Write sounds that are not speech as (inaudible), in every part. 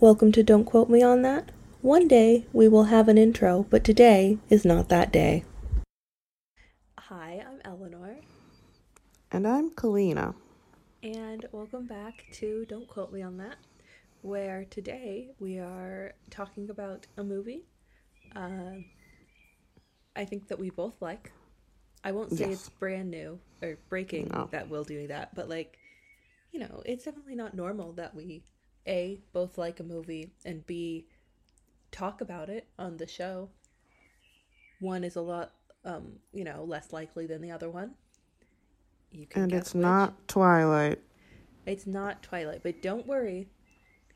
Welcome to Don't Quote Me on That. One day we will have an intro, but today is not that day. Hi, I'm Eleanor, And I'm Kalina. and welcome back to Don't Quote Me on That, where today we are talking about a movie uh, I think that we both like. I won't say Yes. it's brand new or breaking No. that we'll do that, but like, you know, it's definitely not normal that we A, both like a movie, and B, talk about it on the show. One is a lot, um, you know, less likely than the other one. You can And it's which. not Twilight. It's not Twilight, but don't worry.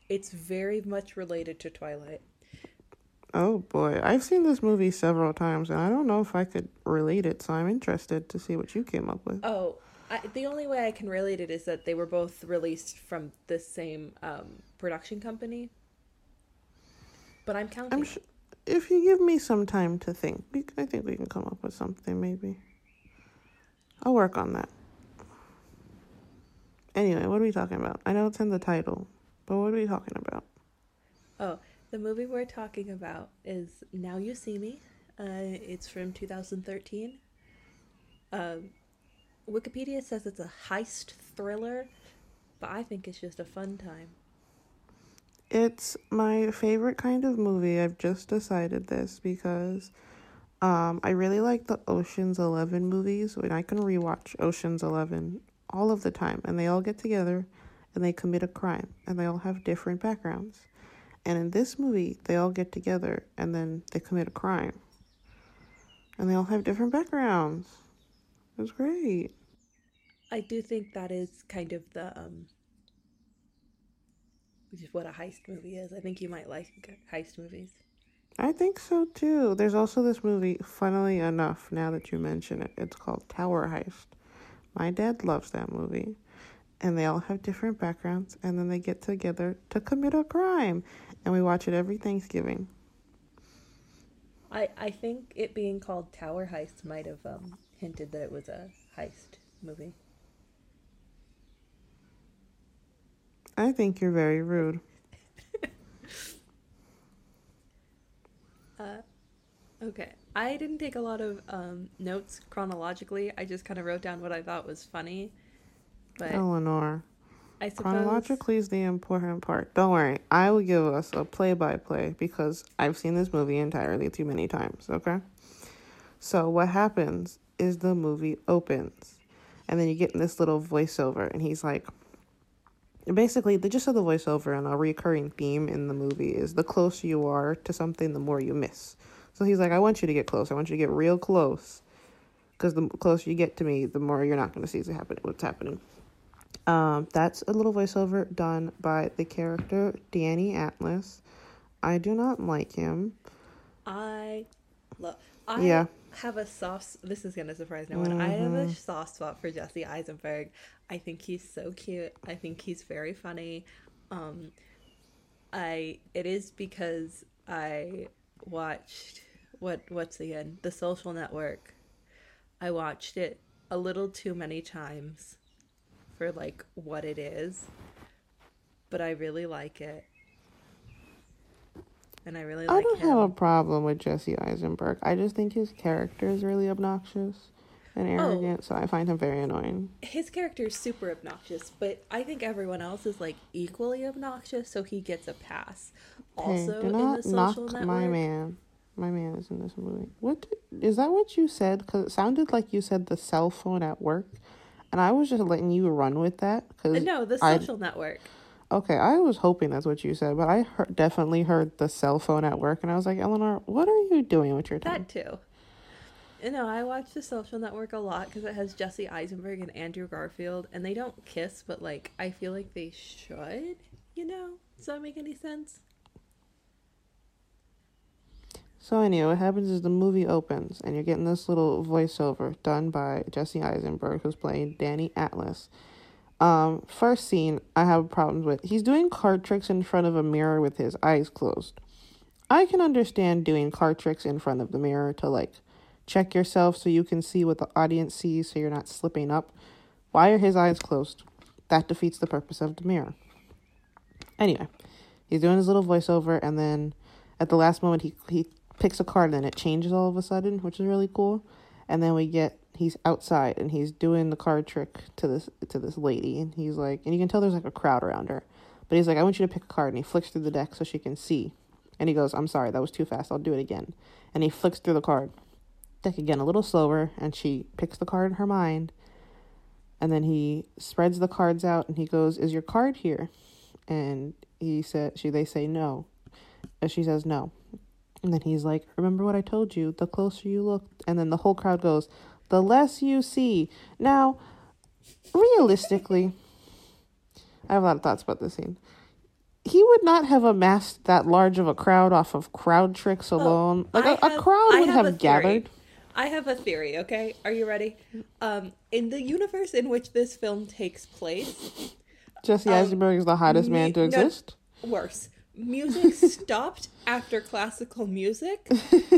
It's very much related to Twilight. Oh boy, I've seen this movie several times and I don't know if I could relate it, so I'm interested to see what you came up with. Oh, I, the only way I can relate it is that they were both released from the same um, production company. But I'm counting. I'm sh- if you give me some time to think, we, I think we can come up with something maybe. I'll work on that. Anyway, what are we talking about? I know it's in the title, but what are we talking about? Oh, the movie we're talking about is Now You See Me. Uh, it's from 2013. Um, Wikipedia says it's a heist thriller, but I think it's just a fun time. It's my favorite kind of movie. I've just decided this because um, I really like the Ocean's Eleven movies, and I can rewatch Ocean's Eleven all of the time, and they all get together and they commit a crime, and they all have different backgrounds. And in this movie, they all get together and then they commit a crime, and they all have different backgrounds. It was great. I do think that is kind of the um, which is what a heist movie is. I think you might like heist movies. I think so too. There's also this movie, funnily enough, now that you mention it, it's called Tower Heist. My dad loves that movie. And they all have different backgrounds, and then they get together to commit a crime. And we watch it every Thanksgiving. I I think it being called Tower Heist might have um, hinted that it was a heist movie. I think you're very rude. Okay, I didn't take a lot of um, notes chronologically. I just kind of wrote down what I thought was funny. But Eleanor, I suppose chronologically is the important part. Don't worry, I will give us a play by play because I've seen this movie entirely too many times, okay? So, what happens is the movie opens, and then you get this little voiceover, and he's like, basically, the gist of the voiceover and a recurring theme in the movie is the closer you are to something, the more you miss. So, he's like, I want you to get close, I want you to get real close. Because the closer you get to me, the more you're not going to see what's happening. Um, that's a little voiceover done by the character Danny Atlas. I do not like him. I love. I Yeah. Have a soft. This is gonna surprise no one. I have a soft spot for Jesse Eisenberg. I think he's so cute. I think he's very funny. Um, I it is because I watched what what's the end the Social Network. I watched it a little too many times for like what it is, but I really like it. And I really I don't him. have a problem with Jesse Eisenberg. I just think his character is really obnoxious and arrogant, so I find him very annoying. his character is super obnoxious, but I think everyone else is like equally obnoxious, so he gets a pass. Also, hey, do in the not knock social network, my man. My man is in this movie. What did- is that? What you said? Because it sounded like you said the cell phone at work, and I was just letting you run with that. Uh, Cause no, the I- social network. Okay, I was hoping that's what you said, but I heard, definitely heard the cell phone at work, and I was like, Eleanor, what are you doing with your time? That too. You know, I watch the social network a lot because it has Jesse Eisenberg and Andrew Garfield, and they don't kiss, but like I feel like they should. You know, does that make any sense? So anyway, what happens is the movie opens, and you're getting this little voiceover done by Jesse Eisenberg, who's playing Danny Atlas. Um, first scene I have problems with. He's doing card tricks in front of a mirror with his eyes closed. I can understand doing card tricks in front of the mirror to like check yourself so you can see what the audience sees so you're not slipping up. Why are his eyes closed? That defeats the purpose of the mirror. Anyway, He's doing his little voiceover, and then at the last moment, he he picks a card, and it changes all of a sudden, which is really cool. And then we get he's outside, and he's doing the card trick to this to this lady, and he's like, and you can tell there's like a crowd around her, but he's like, I want you to pick a card, and he flicks through the deck so she can see, and he goes, I'm sorry, that was too fast. I'll do it again, and he flicks through the card deck again a little slower, and she picks the card in her mind. And then he spreads the cards out and he goes, Is your card here? And he said she they say no. And she says no. And then he's like, Remember what I told you, the closer you look and then the whole crowd goes, The less you see. Now, realistically, I have a lot of thoughts about this scene. He would not have amassed that large of a crowd off of crowd tricks alone. Oh, like a, have, a, crowd would have, have gathered. I have a theory, okay? Are you ready? Um, in the universe in which this film takes place, Jesse um, Eisenberg is the hottest man to exist. No, worse. Music stopped after classical music.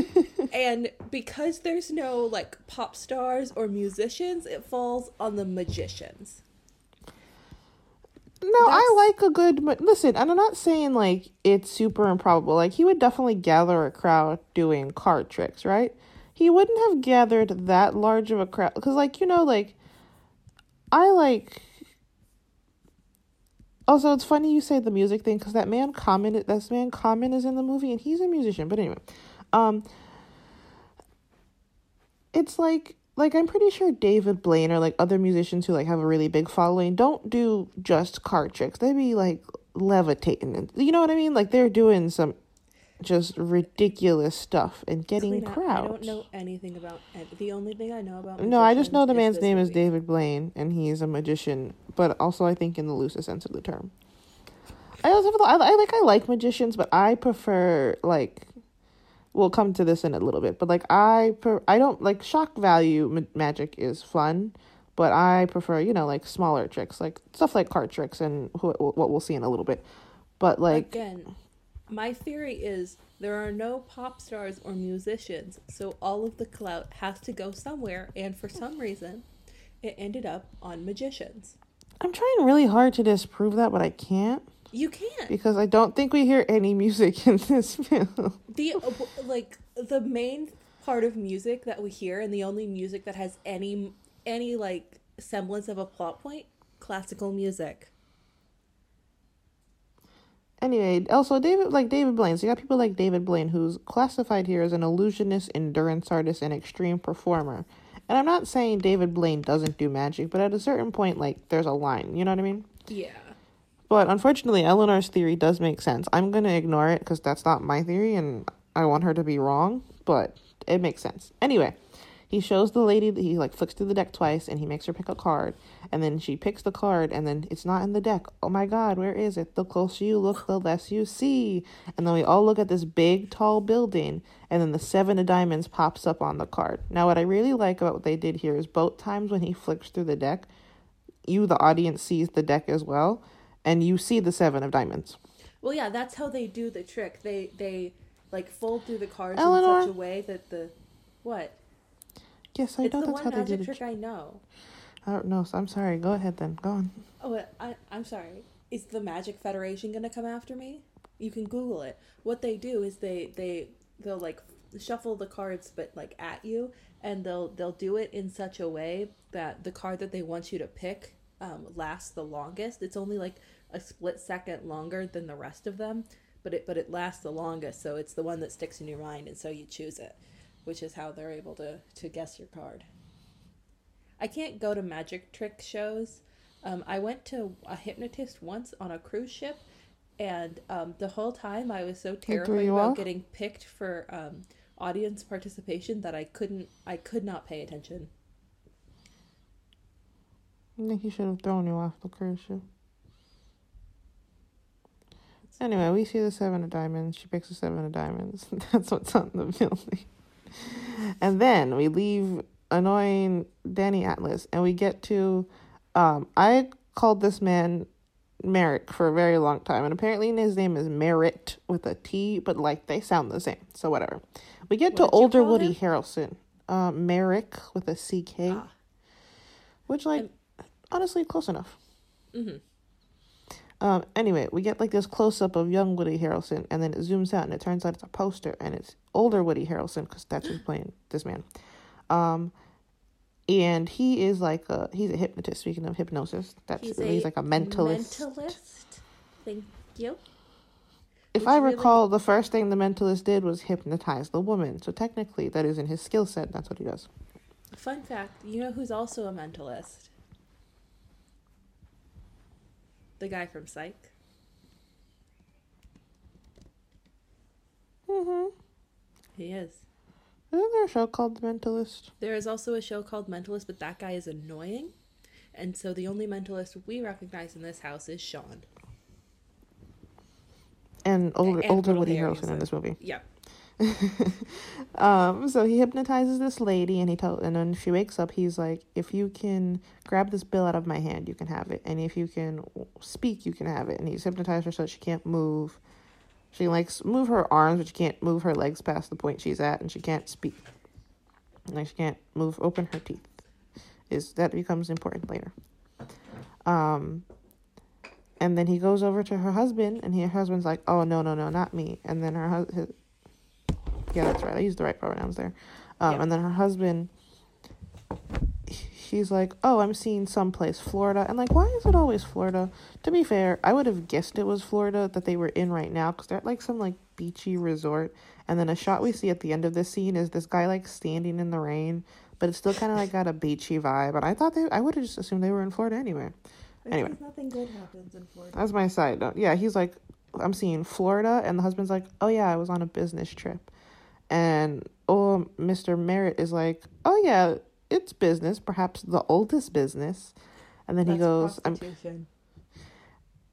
(laughs) and because there's no like pop stars or musicians, it falls on the magicians. No, That's... I like a good. Listen, and I'm not saying like it's super improbable. Like he would definitely gather a crowd doing card tricks, right? he wouldn't have gathered that large of a crowd because like you know like i like also it's funny you say the music thing because that man commented this man Common is in the movie and he's a musician but anyway um it's like like i'm pretty sure david blaine or like other musicians who like have a really big following don't do just card tricks. They be like levitating. You know what i mean? Like they're doing some just ridiculous stuff and getting crowds. I don't know anything about it. The only thing I know about No, I just know the man's name movie. is David Blaine and he's a magician, but also I think in the loosest sense of the term. I also I, I like I like magicians, but I prefer like we'll come to this in a little bit, but like I per, I don't like shock value ma- magic is fun, but I prefer, you know, like smaller tricks, like stuff like card tricks and wh- what we'll see in a little bit. But like again, my theory is there are no pop stars or musicians, so all of the clout has to go somewhere, and for some reason, it ended up on magicians. I'm trying really hard to disprove that, but I can't. You can't because I don't think we hear any music in this film. The uh, like the main part of music that we hear, and the only music that has any any like semblance of a plot point, classical music. Anyway, also David like David Blaine. So you got people like David Blaine who's classified here as an illusionist, endurance artist, and extreme performer. And I'm not saying David Blaine doesn't do magic, but at a certain point, like there's a line. You know what I mean? Yeah. But unfortunately, Eleanor's theory does make sense. I'm gonna ignore it because that's not my theory, and I want her to be wrong. But it makes sense. Anyway, he shows the lady that he like flicks through the deck twice and he makes her pick a card and then she picks the card and then it's not in the deck. Oh my god where is it? The closer you look the less you see. And then we all look at this big tall building and then the seven of diamonds pops up on the card. Now what i really like about what they did here is both times when he flicks through the deck you the audience sees the deck as well and you see the seven of diamonds. Well yeah that's how they do the trick. They they like fold through the cards Eleanor? in such a way that the what Yes, I it's know that's how they did it. trick I know. I don't know. So I'm sorry. Go ahead then. Go on. Oh, I, I'm sorry. Is the Magic Federation gonna come after me? You can Google it. What they do is they they they'll like shuffle the cards, but like at you, and they'll they'll do it in such a way that the card that they want you to pick um, lasts the longest. It's only like a split second longer than the rest of them, but it but it lasts the longest. So it's the one that sticks in your mind, and so you choose it which is how they're able to to guess your card. I can't go to magic trick shows. Um, I went to a hypnotist once on a cruise ship, and um, the whole time I was so terrified about off? getting picked for um, audience participation that I couldn't. I could not pay attention. I think he should have thrown you off the cruise ship. Anyway, we see the seven of diamonds. She picks the seven of diamonds. (laughs) That's what's on the (laughs) building and then we leave annoying Danny Atlas and we get to um I called this man Merrick for a very long time and apparently his name is Merritt with a T, but like they sound the same. So whatever. We get what to older Woody him? Harrelson. Uh Merrick with a CK. Ah. Which like honestly close enough. Mm-hmm. Um, anyway, we get like this close up of young Woody Harrelson, and then it zooms out, and it turns out it's a poster, and it's older Woody Harrelson because that's who's playing this man. Um, and he is like a he's a hypnotist. Speaking of hypnosis, that's he's, he's like a mentalist. Mentalist. Thank you. If Which I recall, really... the first thing the mentalist did was hypnotize the woman. So technically, that is in his skill set. That's what he does. Fun fact: You know who's also a mentalist? The guy from Psych. Mm Mhm. He is. Isn't there a show called The Mentalist? There is also a show called Mentalist, but that guy is annoying. And so the only mentalist we recognize in this house is Shawn. And older, and older Woody Harrelson in this movie. Yeah. (laughs) um, so he hypnotizes this lady, and he tell, and when she wakes up, he's like, "If you can grab this bill out of my hand, you can have it, and if you can speak, you can have it." And he's hypnotized her so she can't move, she can like move her arms, but she can't move her legs past the point she's at, and she can't speak. Like she can't move, open her teeth. Is that becomes important later. Um, and then he goes over to her husband, and her husband's like, "Oh no, no, no, not me." And then her husband, yeah, that's right. I used the right pronouns there. Um, yeah. and then her husband she's like, "Oh, I'm seeing someplace Florida," and like, why is it always Florida? To be fair, I would have guessed it was Florida that they were in right now because they're at like some like beachy resort, and then a shot we see at the end of this scene is this guy like standing in the rain, but it's still kind of like got a beachy vibe. And I thought they, I would have just assumed they were in Florida anyway. Anyway, nothing good happens in Florida. That's my side note. Yeah, he's like, I'm seeing Florida, and the husband's like, Oh yeah, I was on a business trip, and oh, Mr. Merritt is like, Oh yeah, its business, perhaps the oldest business. And then That's he goes, I'm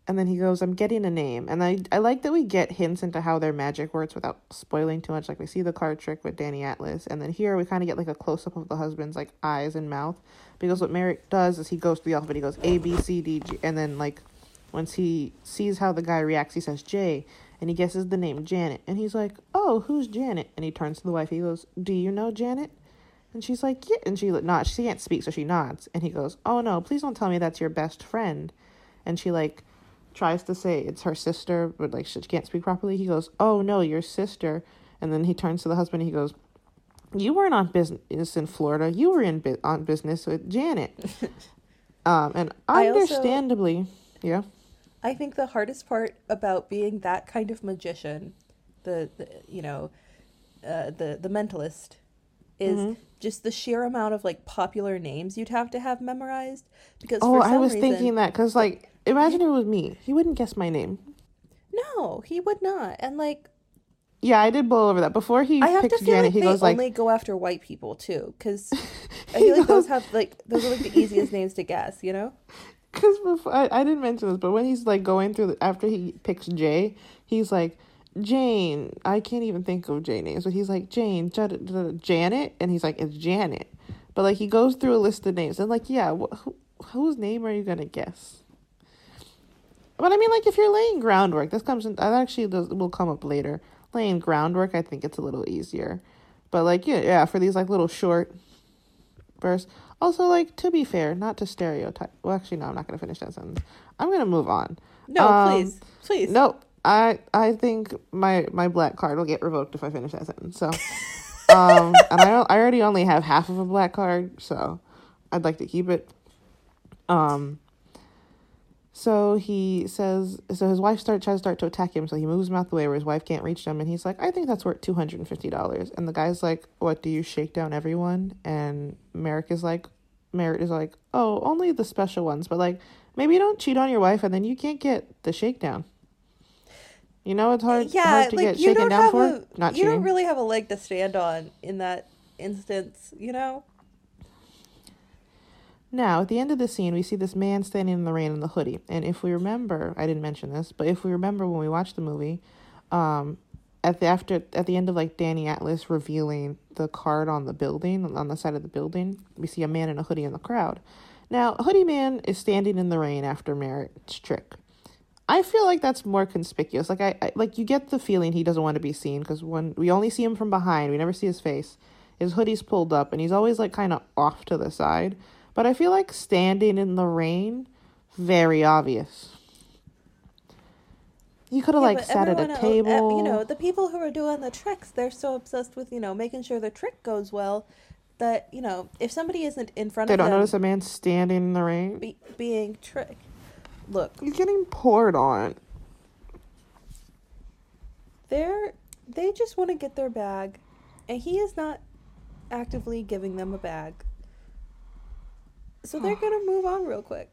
and then he goes, I'm getting a name. And I, I like that we get hints into how their magic works without spoiling too much. Like we see the card trick with Danny Atlas. And then here we kind of get like a close up of the husband's like eyes and mouth. Because what Merrick does is he goes through the alphabet. He goes A, B, C, D, G. And then like once he sees how the guy reacts, he says J. And he guesses the name Janet. And he's like, oh, who's Janet? And he turns to the wife. He goes, do you know Janet? And she's like, yeah. And she nods. She can't speak, so she nods. And he goes, oh no, please don't tell me that's your best friend. And she like tries to say it's her sister, but like she can't speak properly. He goes, oh no, your sister. And then he turns to the husband. and He goes, you weren't on business in Florida. You were in bu- on business with Janet. (laughs) um, and understandably, also, yeah. I think the hardest part about being that kind of magician, the, the you know, uh, the the mentalist, is mm-hmm. just the sheer amount of like popular names you'd have to have memorized because oh i was reason, thinking that because like imagine it was me. He wouldn't guess my name. No he would not. And like yeah i did blow over that. Before he I have picks janet like he goes like only go after white people too because (laughs) i feel like those (laughs) have like those are like the easiest names to guess you know because before I, I didn't mention this but when he's like going through the, after he picks jay he's like Jane. I can't even think of Jane names, but he's like Jane, J- J- Janet, and he's like it's Janet. But like he goes through a list of names and like yeah, wh- who, whose name are you gonna guess? But I mean, like if you're laying groundwork, this comes in. That actually does will come up later. Laying groundwork, I think it's a little easier. But like yeah, yeah, for these like little short bursts. Also, like to be fair, not to stereotype. Well, actually, no, I'm not gonna finish that sentence. I'm gonna move on. No, um, please, please. Nope. I I think my my black card will get revoked if I finish that sentence. So, (laughs) um, and I I already only have half of a black card, so I'd like to keep it. Um. So he says, so his wife start tries to start to attack him, so he moves him out the way where his wife can't reach him, and he's like, I think that's worth two hundred and fifty dollars. And the guy's like, What do you shake down everyone? And Merrick is like, Merrick is like, Oh, only the special ones, but like maybe you don't cheat on your wife, and then you can't get the shakedown. You know, it's hard, yeah, hard to like, get shaken down for. A, Not you cheating. don't really have a leg to stand on in that instance, you know. Now, at the end of the scene, we see this man standing in the rain in the hoodie. And if we remember, I didn't mention this, but if we remember when we watched the movie, um, at the after at the end of like Danny Atlas revealing the card on the building on the side of the building, we see a man in a hoodie in the crowd. Now, Hoodie Man is standing in the rain after Merritt's trick. I feel like that's more conspicuous. Like I, I like you get the feeling he doesn't want to be seen because when we only see him from behind, we never see his face. His hoodie's pulled up and he's always like kind of off to the side. But I feel like standing in the rain, very obvious. You could have Yeah, like sat at a table. uh, you know, the people who are doing the tricks, they're so obsessed with you know making sure the trick goes well that you know if somebody isn't in front they of don't notice a man standing in the rain. be, being tricked. Look, He's getting poured on. they're they just want to get their bag, and he is not actively giving them a bag. So they're (sighs) gonna move on real quick.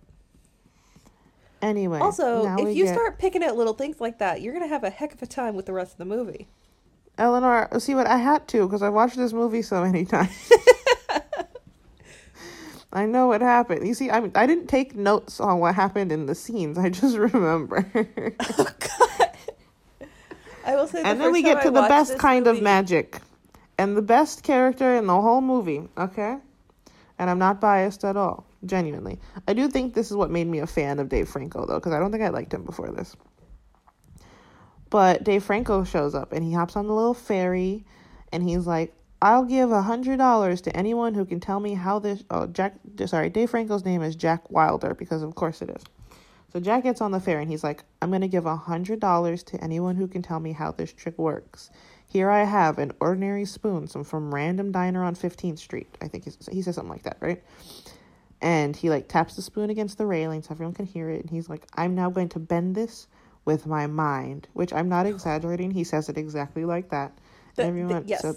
Anyway. Also, if you get- start picking at little things like that, you're gonna have a heck of a time with the rest of the movie. Eleanor, see what I had to because I watched this movie so many (laughs) times. (laughs) I know what happened. You see, I mean, I didn't take notes on what happened in the scenes. I just (laughs) remember. Oh God! I will say. The and then we get I to the best kind of magic and the best character in the whole movie, okay? And I'm not biased at all, genuinely. I do think this is what made me a fan of Dave Franco, though, because I don't think I liked him before this. But Dave Franco shows up and he hops on the little ferry and he's like, I'll give a hundred dollars to anyone who can tell me how this. Oh, Jack. Sorry, Dave Franco's name is Jack Wilder because of course it is. So Jack gets on the ferry and he's like, I'm gonna give a hundred dollars to anyone who can tell me how this trick works. Here I have an ordinary spoon, some from random diner on 15th Street. I think he says something like that, right? And he like taps the spoon against the railing so everyone can hear it. And he's like, I'm now going to bend this with my mind, which I'm not exaggerating. He says it exactly like that. The- the- everyone, yes. so-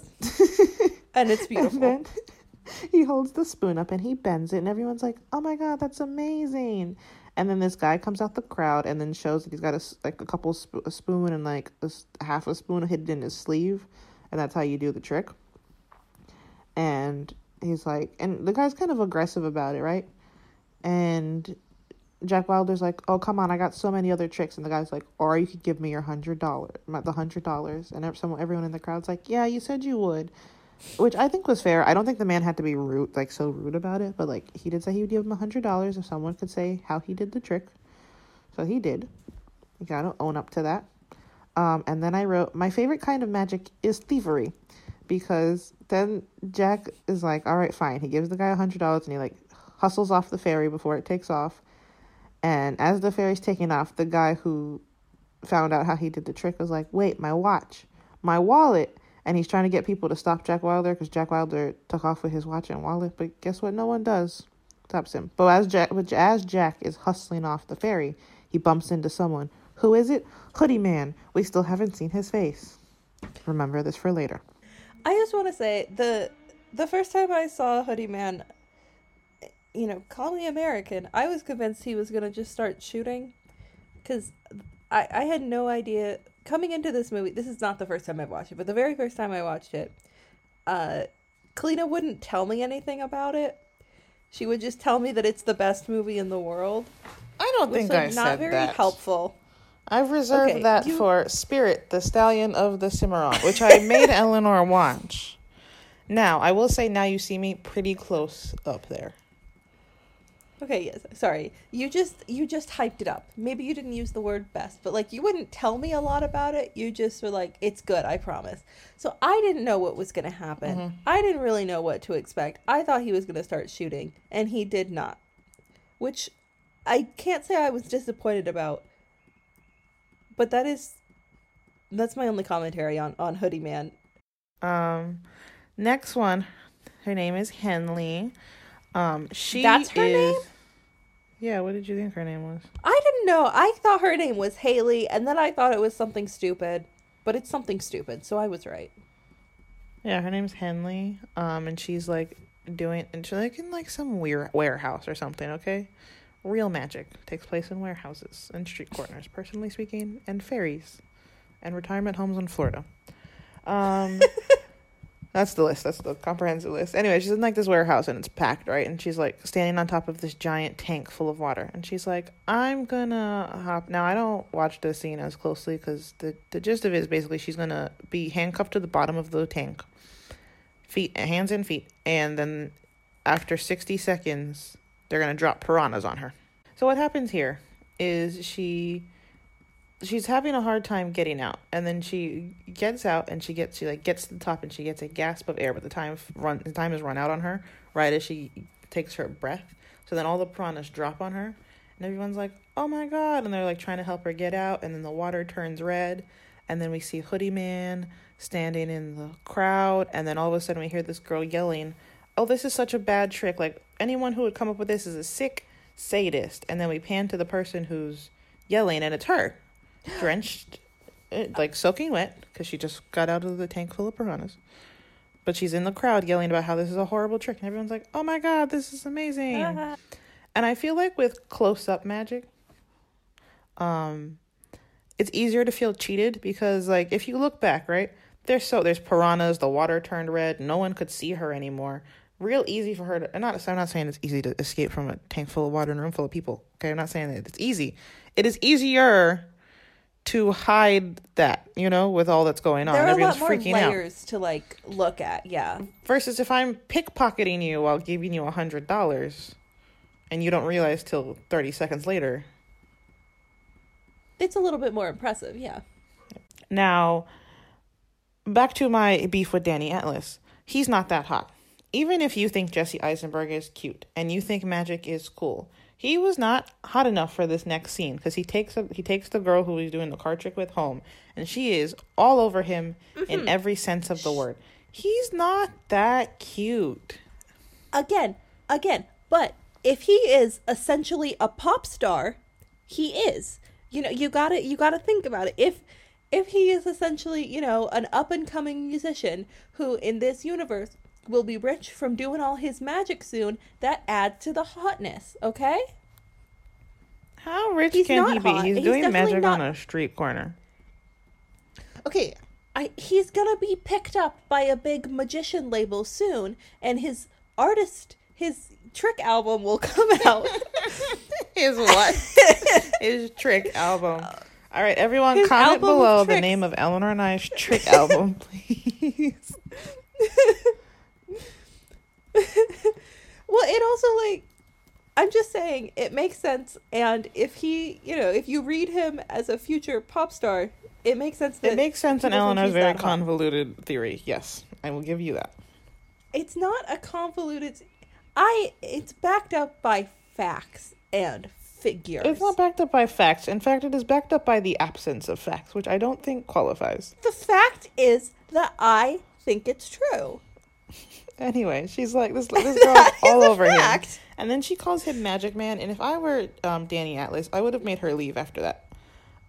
(laughs) and it's beautiful. and (laughs) he holds the spoon up and he bends it, and everyone's like, "Oh my god, that's amazing!" And then this guy comes out the crowd and then shows that he's got a like a couple sp- a spoon and like a, half a spoon hidden in his sleeve, and that's how you do the trick. And he's like, and the guy's kind of aggressive about it, right? And Jack Wilder's like, "Oh come on, I got so many other tricks," and the guy's like, "Or you could give me your hundred dollars, the hundred dollars." And ev- someone, everyone in the crowd's like, "Yeah, you said you would," which I think was fair. I don't think the man had to be rude, like so rude about it, but like he did say he would give him a hundred dollars if someone could say how he did the trick. So he did. You gotta own up to that. Um, and then I wrote, my favorite kind of magic is thievery, because then Jack is like, all right, fine. He gives the guy a hundred dollars and he like hustles off the ferry before it takes off. And as the ferry's taking off, the guy who found out how he did the trick was like, wait, my watch, my wallet. And he's trying to get people to stop Jack Wilder because Jack Wilder took off with his watch and wallet. But guess what? No one does. Stops him. But as Jack, as Jack is hustling off the ferry, he bumps into someone. Who is it? Hoodie Man. We still haven't seen his face. Remember this for later. I just want to say the the first time I saw Hoodie Man, you know, call me American. I was convinced he was gonna just start shooting, because I I had no idea coming into this movie. This is not the first time I've watched it, but the very first time I watched it, uh, Kalina wouldn't tell me anything about it. She would just tell me that it's the best movie in the world. I don't think I not said very that. helpful. I've reserved Okay, that you- for Spirit, the Stallion of the Cimarron, which I made (laughs) Eleanor watch. Now, I will say now you see me pretty close up there. Okay, yes. Sorry. You just you just hyped it up. Maybe you didn't use the word best, but like you wouldn't tell me a lot about it. You just were like, "It's good, I promise." So I didn't know what was going to happen. Mhm. I didn't really know what to expect. I thought he was going to start shooting, and he did not. Which I can't say I was disappointed about. But that is that's my only commentary on on Hoodie Man. Um, next one, her name is Henley. Um, she That's her is. name? Yeah, what did you think her name was? I didn't know. I thought her name was Haley, and then I thought it was something stupid. But it's something stupid, so I was right. Yeah, her name's Henley. Um, and she's like doing, and she's like in like some weird warehouse or something. Okay, real magic takes place in warehouses and street corners, personally speaking, and ferries, and retirement homes in Florida. Um, (laughs) that's the list. That's the comprehensive list. Anyway, she's in like this warehouse and it's packed, right? And she's like standing on top of this giant tank full of water, and she's like, "I'm gonna hop." Now I don't watch the scene as closely because the the gist of it is basically she's gonna be handcuffed to the bottom of the tank feet hands and feet and then after 60 seconds they're to drop piranhas on her so what happens here is she she's having a hard time getting out and then she gets out and she gets she like gets to the top and she gets a gasp of air but the time run the time is run out on her right as she takes her breath so then all the piranhas drop on her and everyone's like, "Oh my god!" and they're like trying to help her get out, and then the water turns red, and then we see Hoodie Man standing in the crowd, and then all of a sudden we hear this girl yelling, "Oh, this is such a bad trick! Like anyone who would come up with this is a sick sadist." And then we pan to the person who's yelling, and it's her, drenched, eh, like soaking wet, because she just got out of the tank full of piranhas. But she's in the crowd yelling about how this is a horrible trick, and everyone's like, "Oh my god, this is amazing!" (laughs) and I feel like with close up magic, um, it's easier to feel cheated because like if you look back, right? There's so there's piranhas, the water turned red, no one could see her anymore. Real easy for her to and not I'm not saying it's easy to escape from a tank full of water and a room full of people. Okay, I'm not saying that it's easy. It is easier to hide that, you know, with all that's going on. There are a lot more freaking out. layers to like look at. Yeah. Versus if I'm pickpocketing you while giving you a hundred dollars and you don't realize till thirty seconds later. It's a little bit more impressive. Yeah. Now back to my beef with Danny Atlas. He's not that hot. Even if you think Jesse Eisenberg is cute and you think magic is cool, he was not hot enough for this next scene because he takes a, he takes the girl who he's doing the card trick with home, and she is all over him in mm-hmm. every sense of the word. He's not that cute. Again, again. But if he is essentially a pop star, he is. You know, you got to you got to think about it. If if he is essentially, you know, an up and coming musician who in this universe will be rich from doing all his magic soon, that adds to the hotness, okay? How rich He's can he be? hot. He's, He's doing magic not- on a street corner. Okay, I he's gonna be picked up by a big magician label soon, and his artist, his trick album will (laughs) come out. (laughs) His what? His trick album. All right, everyone, His comment below the name of Eleanor and I's trick album, (laughs) please. Well, it also like I'm just saying it makes sense, and if he, you know, if you read him as a future pop star, it makes sense. That It makes sense in Eleanor's very convoluted theory. Yes, I will give you that. It's not a convoluted. I. It's backed up by facts and figures. It's not backed up by facts. In fact, it is backed up by the absence of facts, which I don't think qualifies. the fact is that I think it's true. Anyway, she's like this. (laughs) This girl's all over him, and then she calls him Magic Man. And if I were um, Danny Atlas, I would have made her leave after that.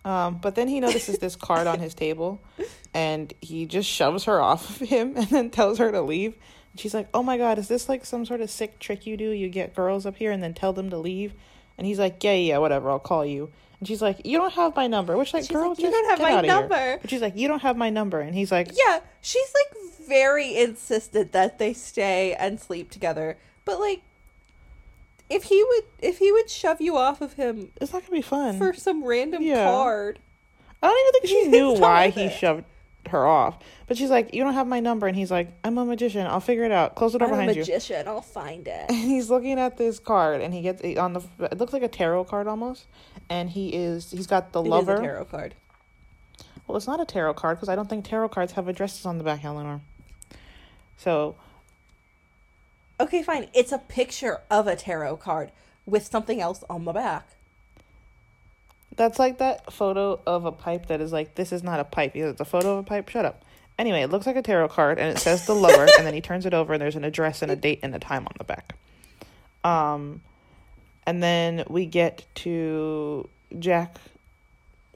Um, but then he notices this card on his table, (laughs) and he just shoves her off of him, (laughs) and then tells her to leave. And she's like, "Oh my god, is this like some sort of sick trick you do? You get girls up here and then tell them to leave?" And he's like, "Yeah, yeah, whatever. I'll call you." And she's like, "You don't have my number." Which like, She's girl, like, "You just don't have my outta here." number. But she's like, "You don't have my number," and he's like, Yeah, she's like very insistent that they stay and sleep together. But like if he would if he would shove you off of him "It's not gonna be fun." for some random Yeah. card. I don't even think she (laughs) knew why he shoved her off. But she's like, "You don't have my number," and he's like, "I'm a magician. I'll figure it out. Close the door I'm a behind you." magician, I'll find it. (laughs) And he's looking at this card, and he gets it on the. It looks like a tarot card almost, and he is. He's got the It is lover. a tarot card. Well, it's not a tarot card because I don't think tarot cards have addresses on the back, Eleanor. So Okay, fine. It's a picture of a tarot card with something else on the back. That's like that photo of a pipe that is like, this is not a pipe. Either it's a photo of a pipe. Shut up. Anyway, it looks like a tarot card, and it says the lover, and then he turns it over, and there's an address and a date and a time on the back. Um, and then we get to Jack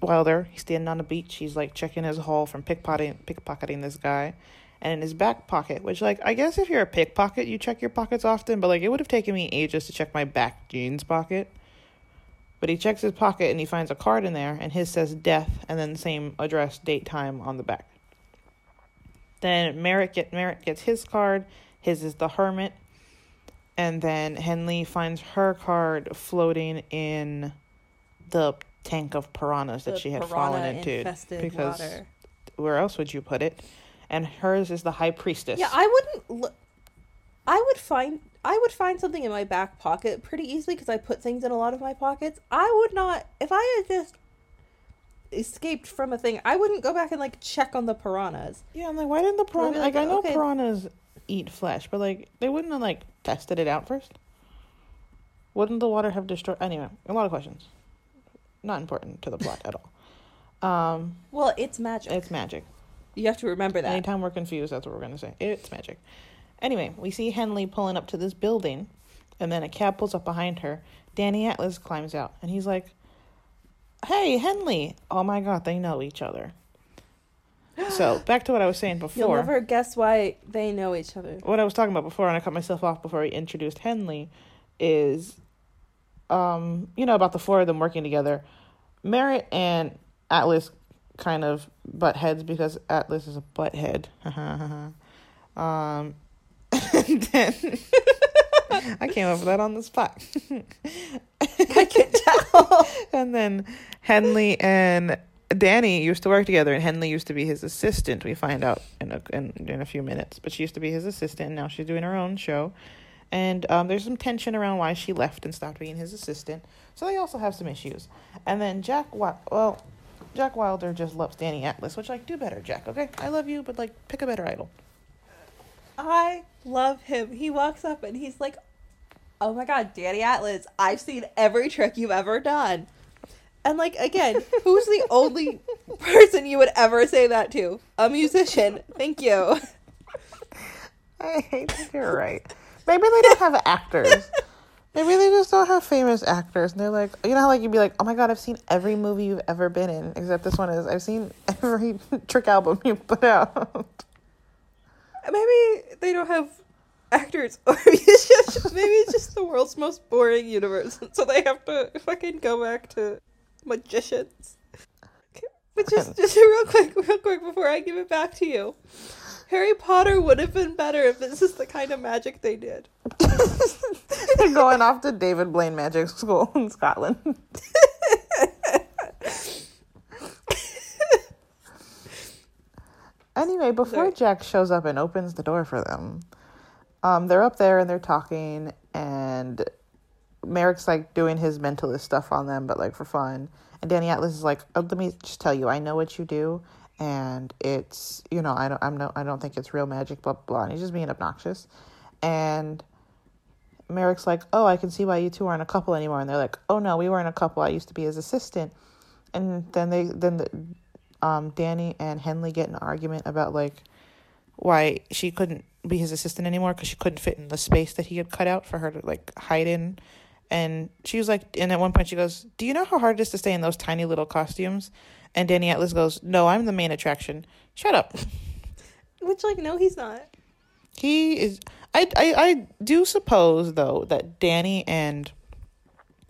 Wilder. He's standing on the beach. He's like checking his haul from pickpocketing pickpocketing this guy. And in his back pocket, which like I guess if you're a pickpocket, you check your pockets often, but like it would have taken me ages to check my back jeans pocket. But he checks his pocket and he finds a card in there, and his says death, and then same address, date, time on the back. Then Merritt get Merritt gets his card. His is the hermit, and then Henley finds her card floating in the tank of piranhas that she had fallen into. Because water. where else would you put it? And hers is the high priestess. Yeah, I wouldn't. L- I would find. I would find something in my back pocket pretty easily because I put things in a lot of my pockets. I would not if I had just escaped from a thing. I wouldn't go back and like check on the piranhas. Yeah, I'm like, why didn't the be piranha? Like, like, I know okay. piranhas eat flesh, but like, they wouldn't have like tested it out first. Wouldn't the water have destroyed? Anyway, a lot of questions. Not important to the plot at all. (laughs) Um, Well, it's magic. it's magic. you have to remember that. Anytime we're confused, that's what we're gonna say. It's magic. Anyway, we see Henley pulling up to this building, and then a cab pulls up behind her. Danny Atlas climbs out, and he's like, "Hey, Henley! Oh my God, they know each other." (gasps) so back to what I was saying before. You'll never guess why they know each other. what I was talking about before, and I cut myself off before he introduced Henley, is, um, you know, about the four of them working together. Merritt and Atlas kind of butt heads because Atlas is a butt head. (laughs) um, (laughs) then I came up with that on the spot. (laughs) I can tell. and then Henley and Danny used to work together, and Henley used to be his assistant. We find out in a in, in a few minutes, but she used to be his assistant. And now she's doing her own show, and um, there's some tension around why she left and stopped being his assistant. So they also have some issues. And then Jack, well, Jack Wilder just loves Danny Atlas, which like do better, Jack. Okay, I love you, but like pick a better idol. I love him. He walks up and he's like, "Oh my god, Danny Atlas! I've seen every trick you've ever done." And like again, who's the (laughs) only person you would ever say that to? A musician. Thank you. I hate that you're right. Maybe they don't have actors. Maybe they just don't have famous actors. And they're like, you know how like you'd be like, oh my god, I've seen every movie you've ever been in, except this one is I've seen every (laughs) trick album you put out. Maybe they don't have actors (laughs) or. Maybe it's just the world's most boring universe, so they have to fucking go back to magicians. But just, (laughs) just real quick, real quick before I give it back to you. Harry Potter would have been better if this is the kind of magic they did. (laughs) they're going off to David Blaine Magic School in Scotland. Anyway, before Sorry. Jack shows up and opens the door for them, um, they're up there and they're talking, and Merrick's like doing his mentalist stuff on them, but like for fun. And Danny Atlas is like, oh, "Let me just tell you, I know what you do, and it's you know, I don't, I'm no, I don't think it's real magic, blah blah." blah. And he's just being obnoxious, and Merrick's like, "Oh, I can see why you two aren't a couple anymore." And they're like, "Oh no, we weren't a couple. I used to be his assistant." And then they then the, um Danny and Henley get in an argument about like why she couldn't be his assistant anymore because she couldn't fit in the space that he had cut out for her to like hide in. And she was like, and at one point she goes, "Do you know how hard it is to stay in those tiny little costumes?" And Danny Atlas goes, "No, I'm the main attraction. Shut up." (laughs) Which, like, no, he's not. He is. I, I I do suppose though that Danny and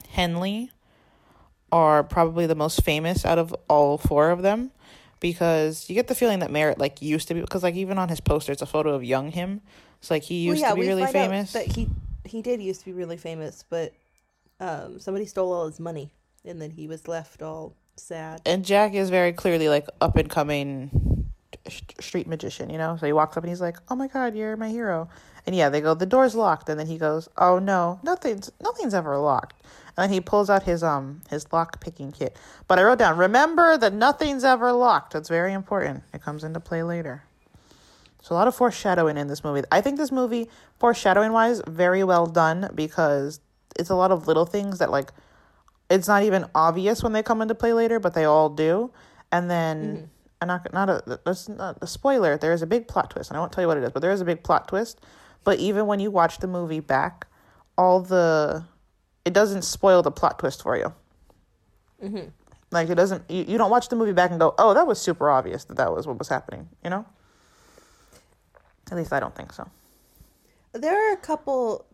Henley are probably the most famous out of all four of them because you get the feeling that Merritt like used to be because like even on his poster it's a photo of young him. It's like he used to be really famous. That he he did used to be really famous, but um, somebody stole all his money, and then he was left all sad. and Jack is very clearly like up and coming street magician, you know. So he walks up and he's like, "Oh my god, you're my hero." And yeah, they go, "The door's locked." And then he goes, "Oh no, nothing's nothing's ever locked." And then he pulls out his um his lock picking kit. But I wrote down, "Remember that nothing's ever locked." That's very important. It comes into play later. So a lot of foreshadowing in this movie. I think this movie, foreshadowing wise, very well done because it's a lot of little things that like it's not even obvious when they come into play later, but they all do. And then, and not not a that's not a spoiler. There is a big plot twist, and I won't tell you what it is, but there is a big plot twist. But even when you watch the movie back, all the it doesn't spoil the plot twist for you. Mm-hmm. Like it doesn't. You, you don't watch the movie back and go, "Oh, that was super obvious that that was what was happening." You know. At least I don't think so. There are a couple.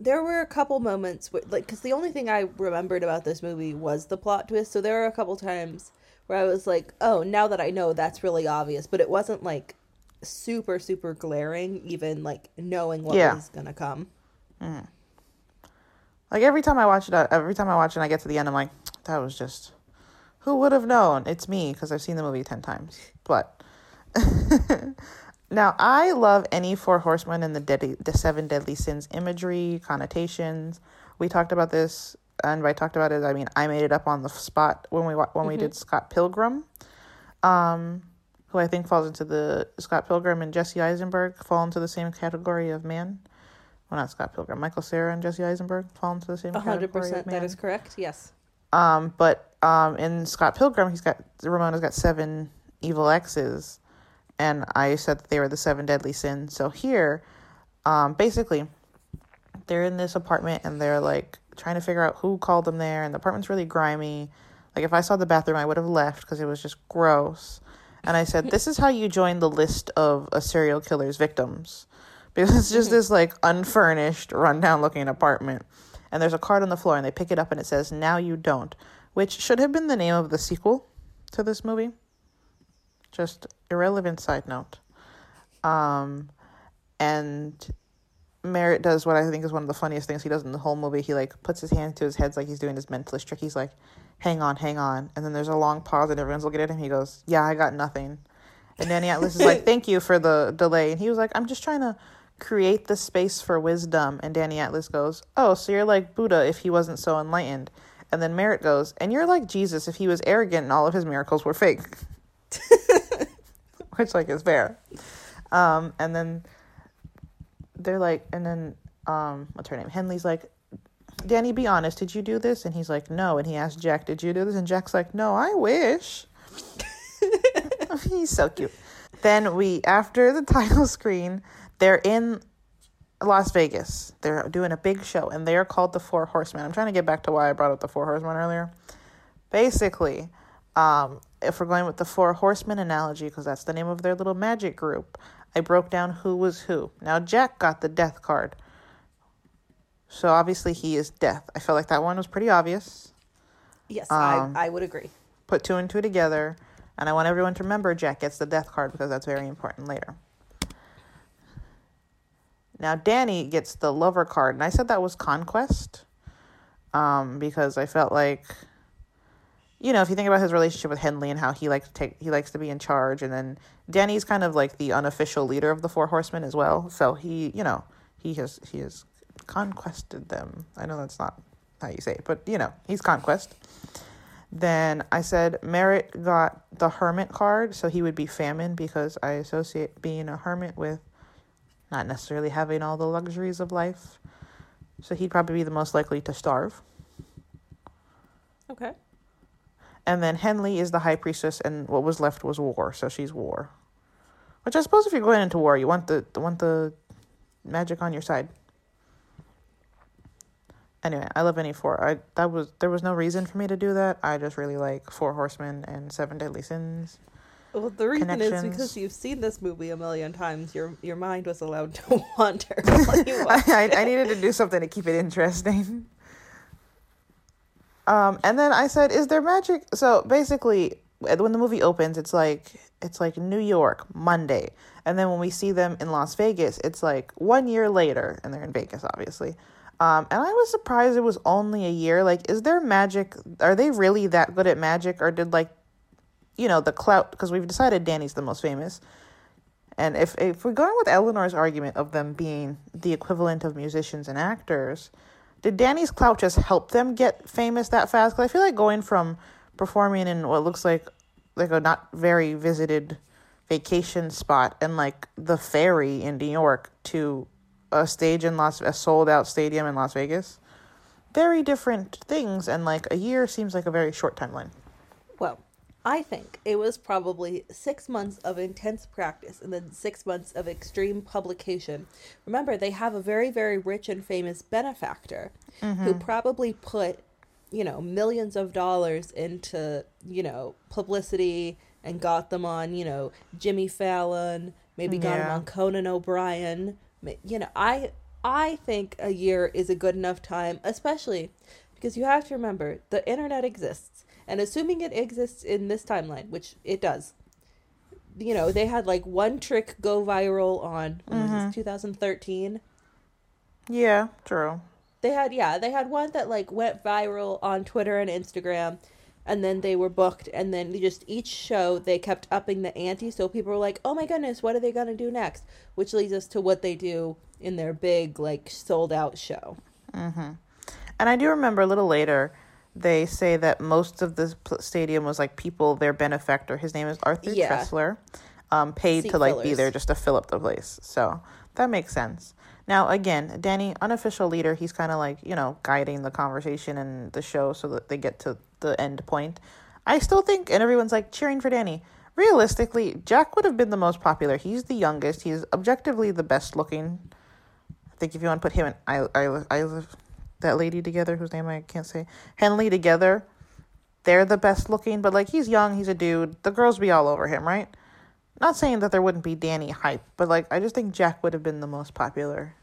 There were a couple moments where, like, because the only thing I remembered about this movie was the plot twist. So there are a couple times where I was like, "Oh, now that I know, that's really obvious," but it wasn't like super super glaring. Even like knowing what Yeah. was gonna come. Mm. Like every time I watch it, every time I watch it, and I get to the end, I'm like, that was just, who would have known? It's me because I've seen the movie ten times. But (laughs) now I love any Four Horsemen and the deadly, the seven deadly sins imagery connotations. We talked about this, and by talked about it, I mean I made it up on the spot when we when we did Scott Pilgrim, um, who I think falls into the Scott Pilgrim and Jesse Eisenberg fall into the same category of man. well, not Scott Pilgrim, Michael Cera and Jesse Eisenberg fall into the same. A hundred category of percent. That is correct. Yes. Um, but um, in Scott Pilgrim, he's got Ramona's got seven evil exes, and I said that they were the seven deadly sins. So here, um, basically, they're in this apartment and they're like trying to figure out who called them there, and the apartment's really grimy. Like if I saw the bathroom, I would have left because it was just gross. And I said, "This is how you join the list of a serial killer's victims." Because it's just this like unfurnished, rundown looking apartment and there's a card on the floor and they pick it up and it says now you don't which should have been the name of the sequel to this movie just irrelevant side note um and merritt does what i think is one of the funniest things he does in the whole movie he like puts his hand to his head like he's doing his mentalist trick he's like hang on hang on and then there's a long pause and everyone's looking at him he goes yeah i got nothing and danny atlas is like thank you for the delay and he was like i'm just trying to create the space for wisdom. And Danny Atlas goes, Oh, so you're like Buddha if he wasn't so enlightened. And then Merritt goes, And you're like Jesus if he was arrogant and all of his miracles were fake. (laughs) Which, like, is fair. Um, and then they're like, and then, um, what's her name? Henley's like, Danny, be honest, did you do this? And he's like, No. And he asked Jack, Did you do this? And Jack's like, No, I wish. (laughs) (laughs) he's so cute. Then we, after the title (laughs) screen, they're in Las Vegas. They're doing a big show and they're called the Four Horsemen. I'm trying to get back to why I brought up the Four Horsemen earlier. Basically, um, if we're going with the Four Horsemen analogy, because that's the name of their little magic group, I broke down who was who. Now, Jack got the death card. So obviously he is death. I felt like that one was pretty obvious. Yes, Um, I I would agree. Put two and two together. And I want everyone to remember Jack gets the death card because that's very important later. Now Danny gets the lover card, and I said that was conquest, um, because I felt like, you know, if you think about his relationship with Henley and how he likes to take, he likes to be in charge, and then Danny's kind of like the unofficial leader of the Four Horsemen as well. So he, you know, he has he has conquested them. I know that's not how you say it, but you know, he's conquest. Then I said Merritt got the hermit card, so he would be famine because I associate being a hermit with not necessarily having all the luxuries of life. So he'd probably be the most likely to starve. Okay. And then Henley is the high priestess, and what was left was war, so she's war. Which I suppose if you're going into war, you want the want the magic on your side. Anyway, I love any four. I that was there was no reason for me to do that. I just really like Four Horsemen and Seven Deadly Sins. Well, the reason is because you've seen this movie a million times. Your your mind was allowed to (laughs) wander (laughs) I, I. I needed to do something to keep it interesting. Um, and then I said, "Is there magic?" So basically, when the movie opens, it's like it's like New York Monday, and then when we see them in Las Vegas, it's like one year later, and they're in Vegas, obviously. Um, and I was surprised it was only a year. Like, is there magic? Are they really that good at magic, or did like, you know, the clout? Because we've decided Danny's the most famous. And if if we're going with Eleanor's argument of them being the equivalent of musicians and actors, did Danny's clout just help them get famous that fast? Because I feel like going from performing in what looks like like a not very visited vacation spot and like the ferry in New York to a stage in Las a sold out stadium in Las Vegas, very different things. And like a year seems like a very short timeline. Well, I think it was probably six months of intense practice and then six months of extreme publication. Remember, they have a very, very rich and famous benefactor who mm-hmm. probably put, you know, millions of dollars into, you know, publicity and got them on, you know, Jimmy Fallon, maybe got them on Conan O'Brien. You know, I I think a year is a good enough time, especially because you have to remember the internet exists and assuming it exists in this timeline which it does you know they had like one trick go viral on this, mm-hmm. 2013 Yeah, true. they had yeah they had one that like went viral on twitter and instagram and then they were booked and then just each show they kept upping the ante so people were like oh my goodness what are they going to do next? Which leads us to what they do in their big like sold out show mm-hmm. And I do remember a little later, they say that most of the stadium was like people, their benefactor. His name is Arthur Yeah. Tressler. um, paid Seat to like be there just to fill up the place. So that makes sense. Now again, Danny, unofficial leader, he's kind of like you know guiding the conversation and the show so that they get to the end point. I still think, and everyone's like cheering for Danny. Realistically, Jack would have been the most popular. He's the youngest. He's objectively the best looking. I think if you want to put him in I, I, I, that lady together, whose name I can't say, Henley together, they're the best looking. But like he's young, he's a dude. The girls be all over him, right? Not saying that there wouldn't be Danny hype, but like I just think Jack would have been the most popular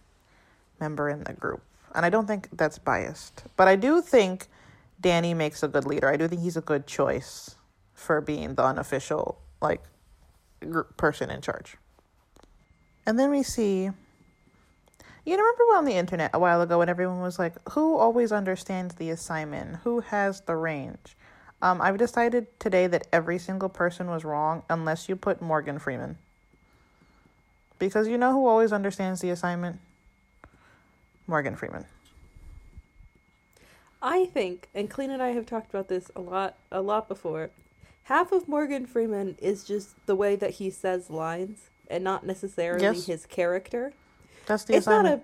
member in the group, and I don't think that's biased. But I do think Danny makes a good leader. I do think he's a good choice for being the unofficial like group person in charge. And then we see you know, remember on the internet a while ago when everyone was like, who always understands the assignment? Who has the range? Um, I've decided today that every single person was wrong unless you put Morgan Freeman. Because you know who always understands the assignment? Morgan Freeman. I think, and Clean and I have talked about this a lot, a lot before. Half of Morgan Freeman is just the way that he says lines, and not necessarily Yes. his character. That's the it's not a.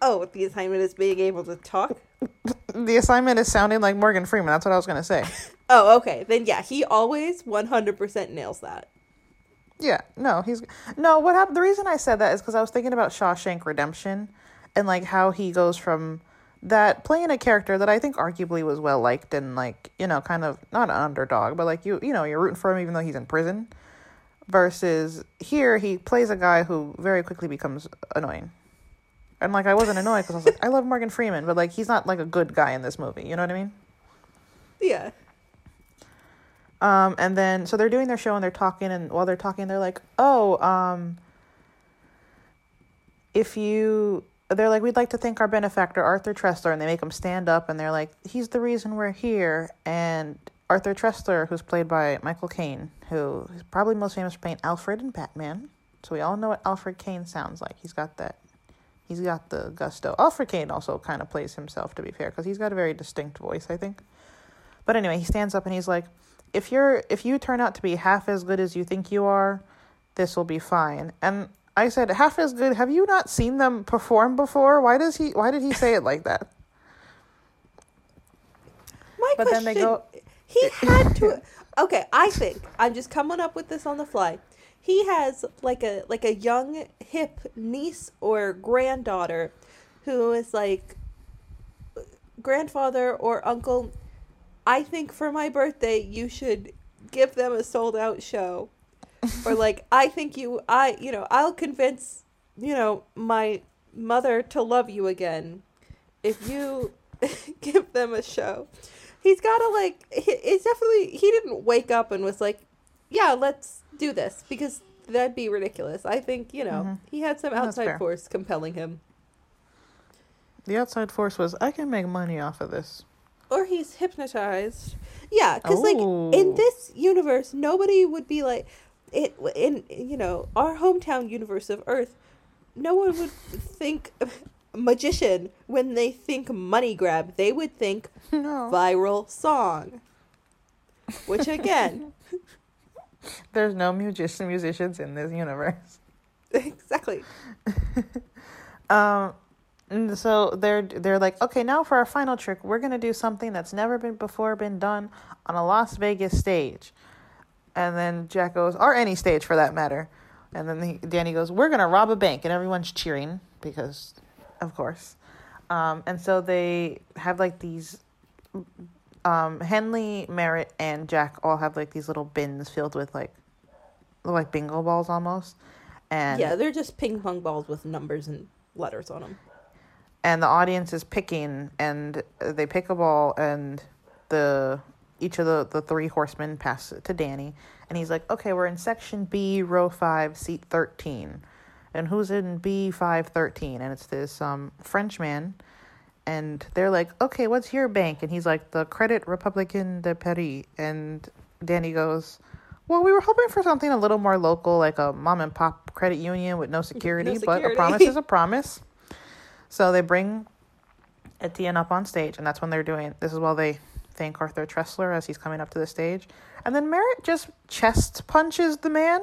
Oh, the assignment is being able to talk. (laughs) The assignment is sounding like Morgan Freeman. That's what I was going to say. (laughs) Oh, okay. Then yeah, he always one hundred percent nails that. Yeah, no, he's no. What happened? The reason I said that is because I was thinking about Shawshank Redemption, and like how he goes from that playing a character that I think arguably was well liked and like you know kind of not an underdog, but like you you know you're rooting for him even though he's in prison, versus here he plays a guy who very quickly becomes annoying. And like I wasn't annoyed because I was like I love Morgan Freeman, but like he's not like a good guy in this movie. You know what I mean? Yeah. Um, and then so they're doing their show and they're talking, and while they're talking, they're like, "Oh, um, if you," they're like, "We'd like to thank our benefactor, Arthur Tressler," and they make him stand up, and they're like, "He's the reason we're here." And Arthur Tressler, who's played by Michael Caine, who is probably most famous for playing Alfred in Batman, so we all know what Alfred Caine sounds like. He's got that. He's got the gusto. Alfred Caine also kind of plays himself, to be fair, because he's got a very distinct voice, I think. But anyway, he stands up and he's like, if you're if you turn out to be half as good as you think you are, this will be fine. And I said, half as good. Have you not seen them perform before? Why does he? Why did he say it like that? My But then they go- He had to. Okay, I think I'm just coming up with this on the fly. He has like a like a young hip niece or granddaughter, who is like grandfather or uncle. I think for my birthday you should give them a sold out show, or (laughs) like I think you I you know I'll convince you know my mother to love you again if you (laughs) give them a show he's gotta like he- it's definitely he didn't wake up and was like yeah let's do this because that'd be ridiculous i think you know Mhm. he had some outside force compelling him The outside force was, I can make money off of this. or he's hypnotized yeah because like Oh. in this universe nobody would be like it in you know our hometown universe of earth no one would think magician when they think money grab they would think No, viral song which again (laughs) there's no musician musicians in this universe. (laughs) exactly (laughs) Um, so they're they're like, okay, now for our final trick, we're gonna do something that's never been before been done on a Las Vegas stage. And then Jack goes, or any stage for that matter. And then he, Danny goes, we're gonna rob a bank, and everyone's cheering because, of course. Um, and so they have like these. Um, Henley, Merritt, and Jack all have like these little bins filled with like, like bingo balls almost. And yeah, they're just ping pong balls with numbers and letters on them. and the audience is picking and they pick a ball and the each of the, the three horsemen pass it to Danny and he's like, Okay, we're in section B, row five, seat thirteen. And who's in B five thirteen? And it's this um Frenchman and they're like, Okay, what's your bank? And he's like, The Credit Republican de Paris and Danny goes, Well, we were hoping for something a little more local, like a mom and pop credit union with no (laughs) security, but a promise is a (laughs) promise. So they bring Etienne up on stage, and that's when they're doing this is while they thank Arthur Tressler as he's coming up to the stage. And then Merritt just chest punches the man.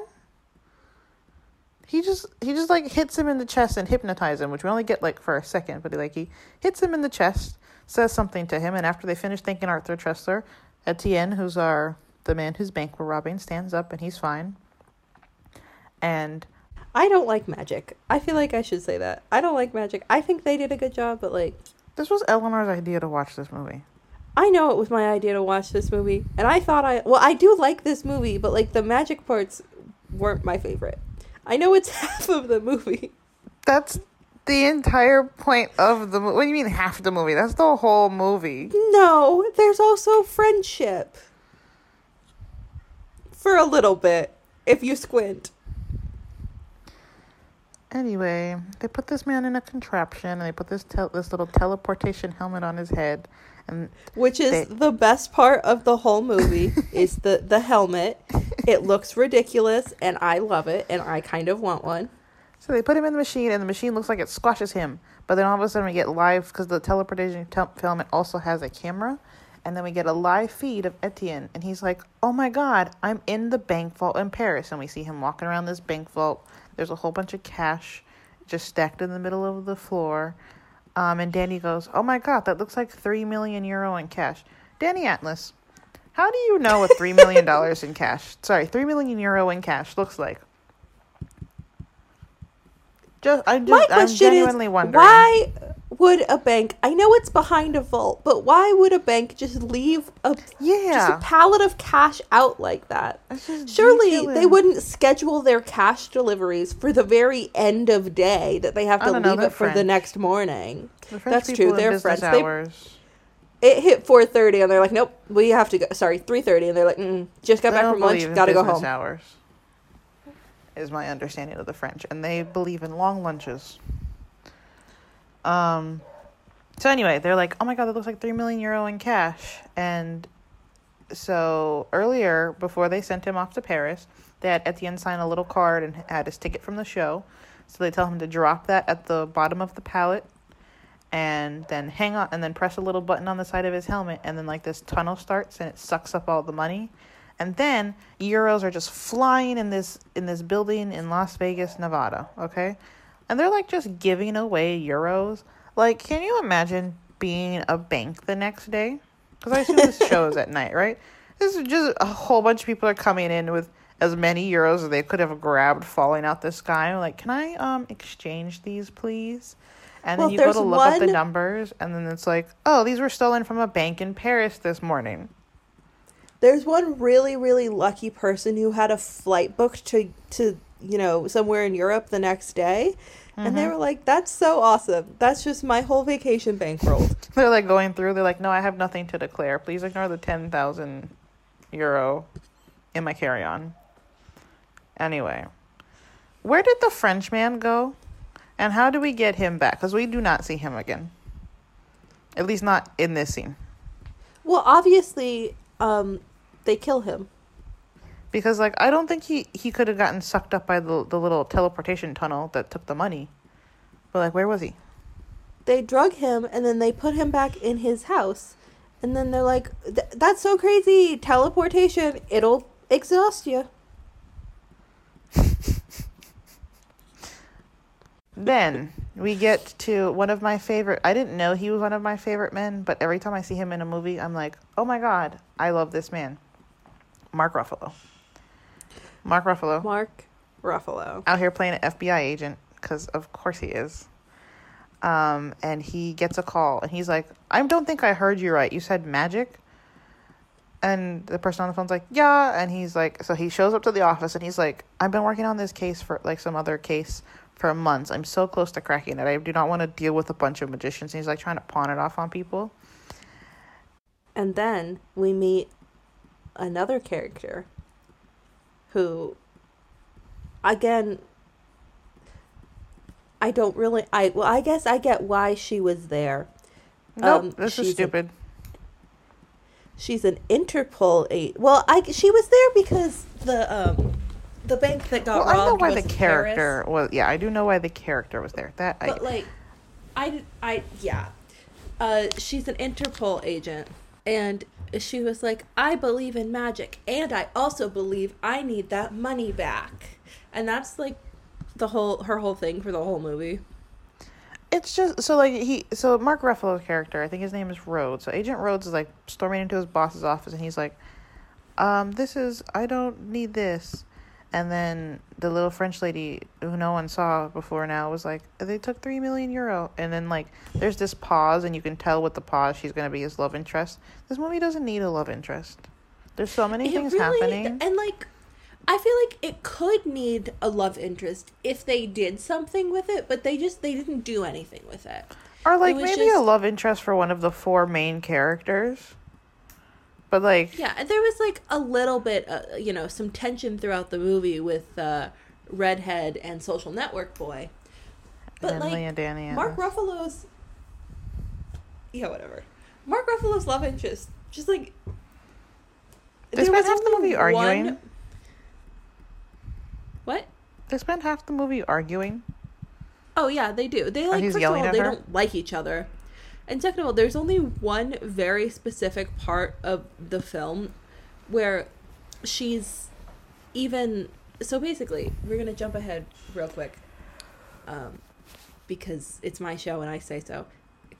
He just he just like hits him in the chest and hypnotizes him, which we only get like for a second, but he like he hits him in the chest, says something to him, and after they finish thanking Arthur Tressler, Etienne, who's our the man whose bank we're robbing, stands up and he's fine. And I don't like magic. I feel like I should say that. I don't like magic. I think they did a good job, but like this was Eleanor's idea to watch this movie. I know it was my idea to watch this movie, and I thought I well, I do like this movie, but like the magic parts weren't my favorite. I know it's (laughs) half of the movie. That's the entire point of the movie. What do you mean half the movie? That's the whole movie. No, there's also friendship. For a little bit, if you squint. Anyway, they put this man in a contraption and they put this tel- this little teleportation helmet on his head and which is they... the best part of the whole movie (laughs) is the the helmet. It looks ridiculous and I love it and I kind of want one. So they put him in the machine and the machine looks like it squashes him. But then all of a sudden we get live because the teleportation tel- helmet also has a camera and then we get a live feed of Etienne and he's like, "Oh my god, I'm in the bank vault in Paris." And we see him walking around this bank vault there's a whole bunch of cash just stacked in the middle of the floor. Um, and Danny goes, Oh my God, that looks like 3 million euro in cash. Danny Atlas, how do you know what $3 million in cash, sorry, 3 million euro in cash looks like? Just, I'm, just, My question I'm genuinely is, wondering. Why would a bank i know it's behind a vault but why would a bank just leave a yeah just a pallet of cash out like that? Surely they wouldn't schedule their cash deliveries for the very end of day that they have to leave it for the next morning. The that's true they're friends hours. They, it hit 4.30 and they're like nope we have to go sorry 3.30 and they're like mm, just got they back from lunch gotta go home. hours is my understanding of the french and they believe in long lunches um, so anyway, they're like, "Oh my god, that looks like three million euro in cash." And so earlier, before they sent him off to Paris, they had Etienne sign a little card and had his ticket from the show. So they tell him to drop that at the bottom of the pallet, and then hang on, and then press a little button on the side of his helmet, and then like this tunnel starts and it sucks up all the money. And then euros are just flying in this in this building in Las Vegas, Nevada. Okay, and they're like just giving away euros. Like, can you imagine being a bank the next day? Because I assume this (laughs) shows at night, right? This is just a whole bunch of people are coming in with as many euros as they could have grabbed falling out the sky. Like, can I um exchange these, please? And well, then you go to look one... up the numbers, and then it's like, oh, these were stolen from a bank in Paris this morning. There's one really, really lucky person who had a flight booked to to you know, somewhere in Europe the next day. Mm-hmm. And they mm-hmm. were like, that's so awesome. That's just my whole vacation bankrolled. (laughs) they're like going through, they're like, no, I have nothing to declare. Please ignore the 10,000 euro in my carry on. Anyway, where did the Frenchman go? And how do we get him back? Because we do not see him again. At least not in this scene. Well, obviously, um, they kill him because like I don't think he he could have gotten sucked up by the the little teleportation tunnel that took the money. But like where was he? They drug him and then they put him back in his house. And then they're like that's so crazy. Teleportation, it'll exhaust you. (laughs) then we get to one of my favorite I didn't know he was one of my favorite men, but every time I see him in a movie, I'm like, "Oh my god, I love this man." Mark Ruffalo. Mark Ruffalo. Mark Ruffalo. Out here playing an FBI agent, because of course he is. Um, and he gets a call, and he's like, I don't think I heard you right. You said magic? And the person on the phone's like, yeah. And he's like, so he shows up to the office, and he's like, I've been working on this case for, like, some other case for months. I'm so close to cracking it. I do not want to deal with a bunch of magicians. And he's like trying to pawn it off on people. And then we meet another character who again I don't really I well I guess I get why she was there. Nope, um, this is stupid. A, she's an Interpol eight. Well, I she was there because the um the bank that got well, robbed. I know why the character was. Yeah, I do know why the character was there. That but I, like, I I yeah, uh, she's an Interpol agent, and she was like, I believe in magic, and I also believe I need that money back. And that's like the whole her whole thing for the whole movie? It's just so like he so Mark Ruffalo's character, I think his name is Rhodes. So Agent Rhodes is like storming into his boss's office and he's like, um, this is I don't need this. And then the little French lady who no one saw before now was like, they took three million euro. And then like there's this pause and you can tell with the pause she's gonna be his love interest. This movie doesn't need a love interest. There's so many It things really- happening. And like I feel like it could need a love interest if they did something with it, but they just they didn't do anything with it. Or like was maybe a love interest for one of the four main characters. But like Yeah, and there was like a little bit, uh, you know, some tension throughout the movie with uh, Redhead and Social Network Boy. But and like Mark Ruffalo's, yeah, whatever. Mark Ruffalo's love interest, just like They spent half the movie arguing. What? They spent half the movie arguing. Oh yeah, they do. They like first of all, they her? don't like each other. And second of all, there's only one very specific part of the film where she's even so basically, we're gonna jump ahead real quick. Um because it's my show and I say so.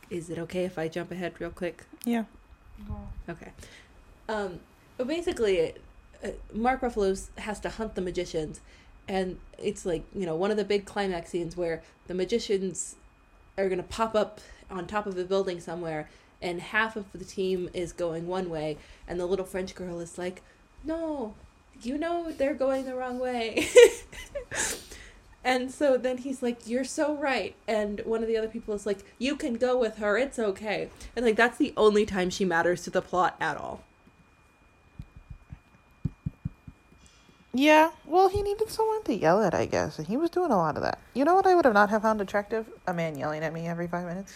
Is it okay if I jump ahead real quick? Yeah. Okay. Um, but basically, uh, Mark Ruffalo has to hunt the magicians, and it's like you know one of the big climax scenes where the magicians are gonna pop up on top of a building somewhere, and half of the team is going one way, and the little French girl is like, "No, you know they're going the wrong way." (laughs) And so then he's like, "You're so right," and one of the other people is like, "You can go with her. It's okay." And like that's the only time she matters to the plot at all. Yeah. Well, he needed someone to yell at, I guess, and he was doing a lot of that. You know what I would have not have found attractive? A man yelling at me every five minutes,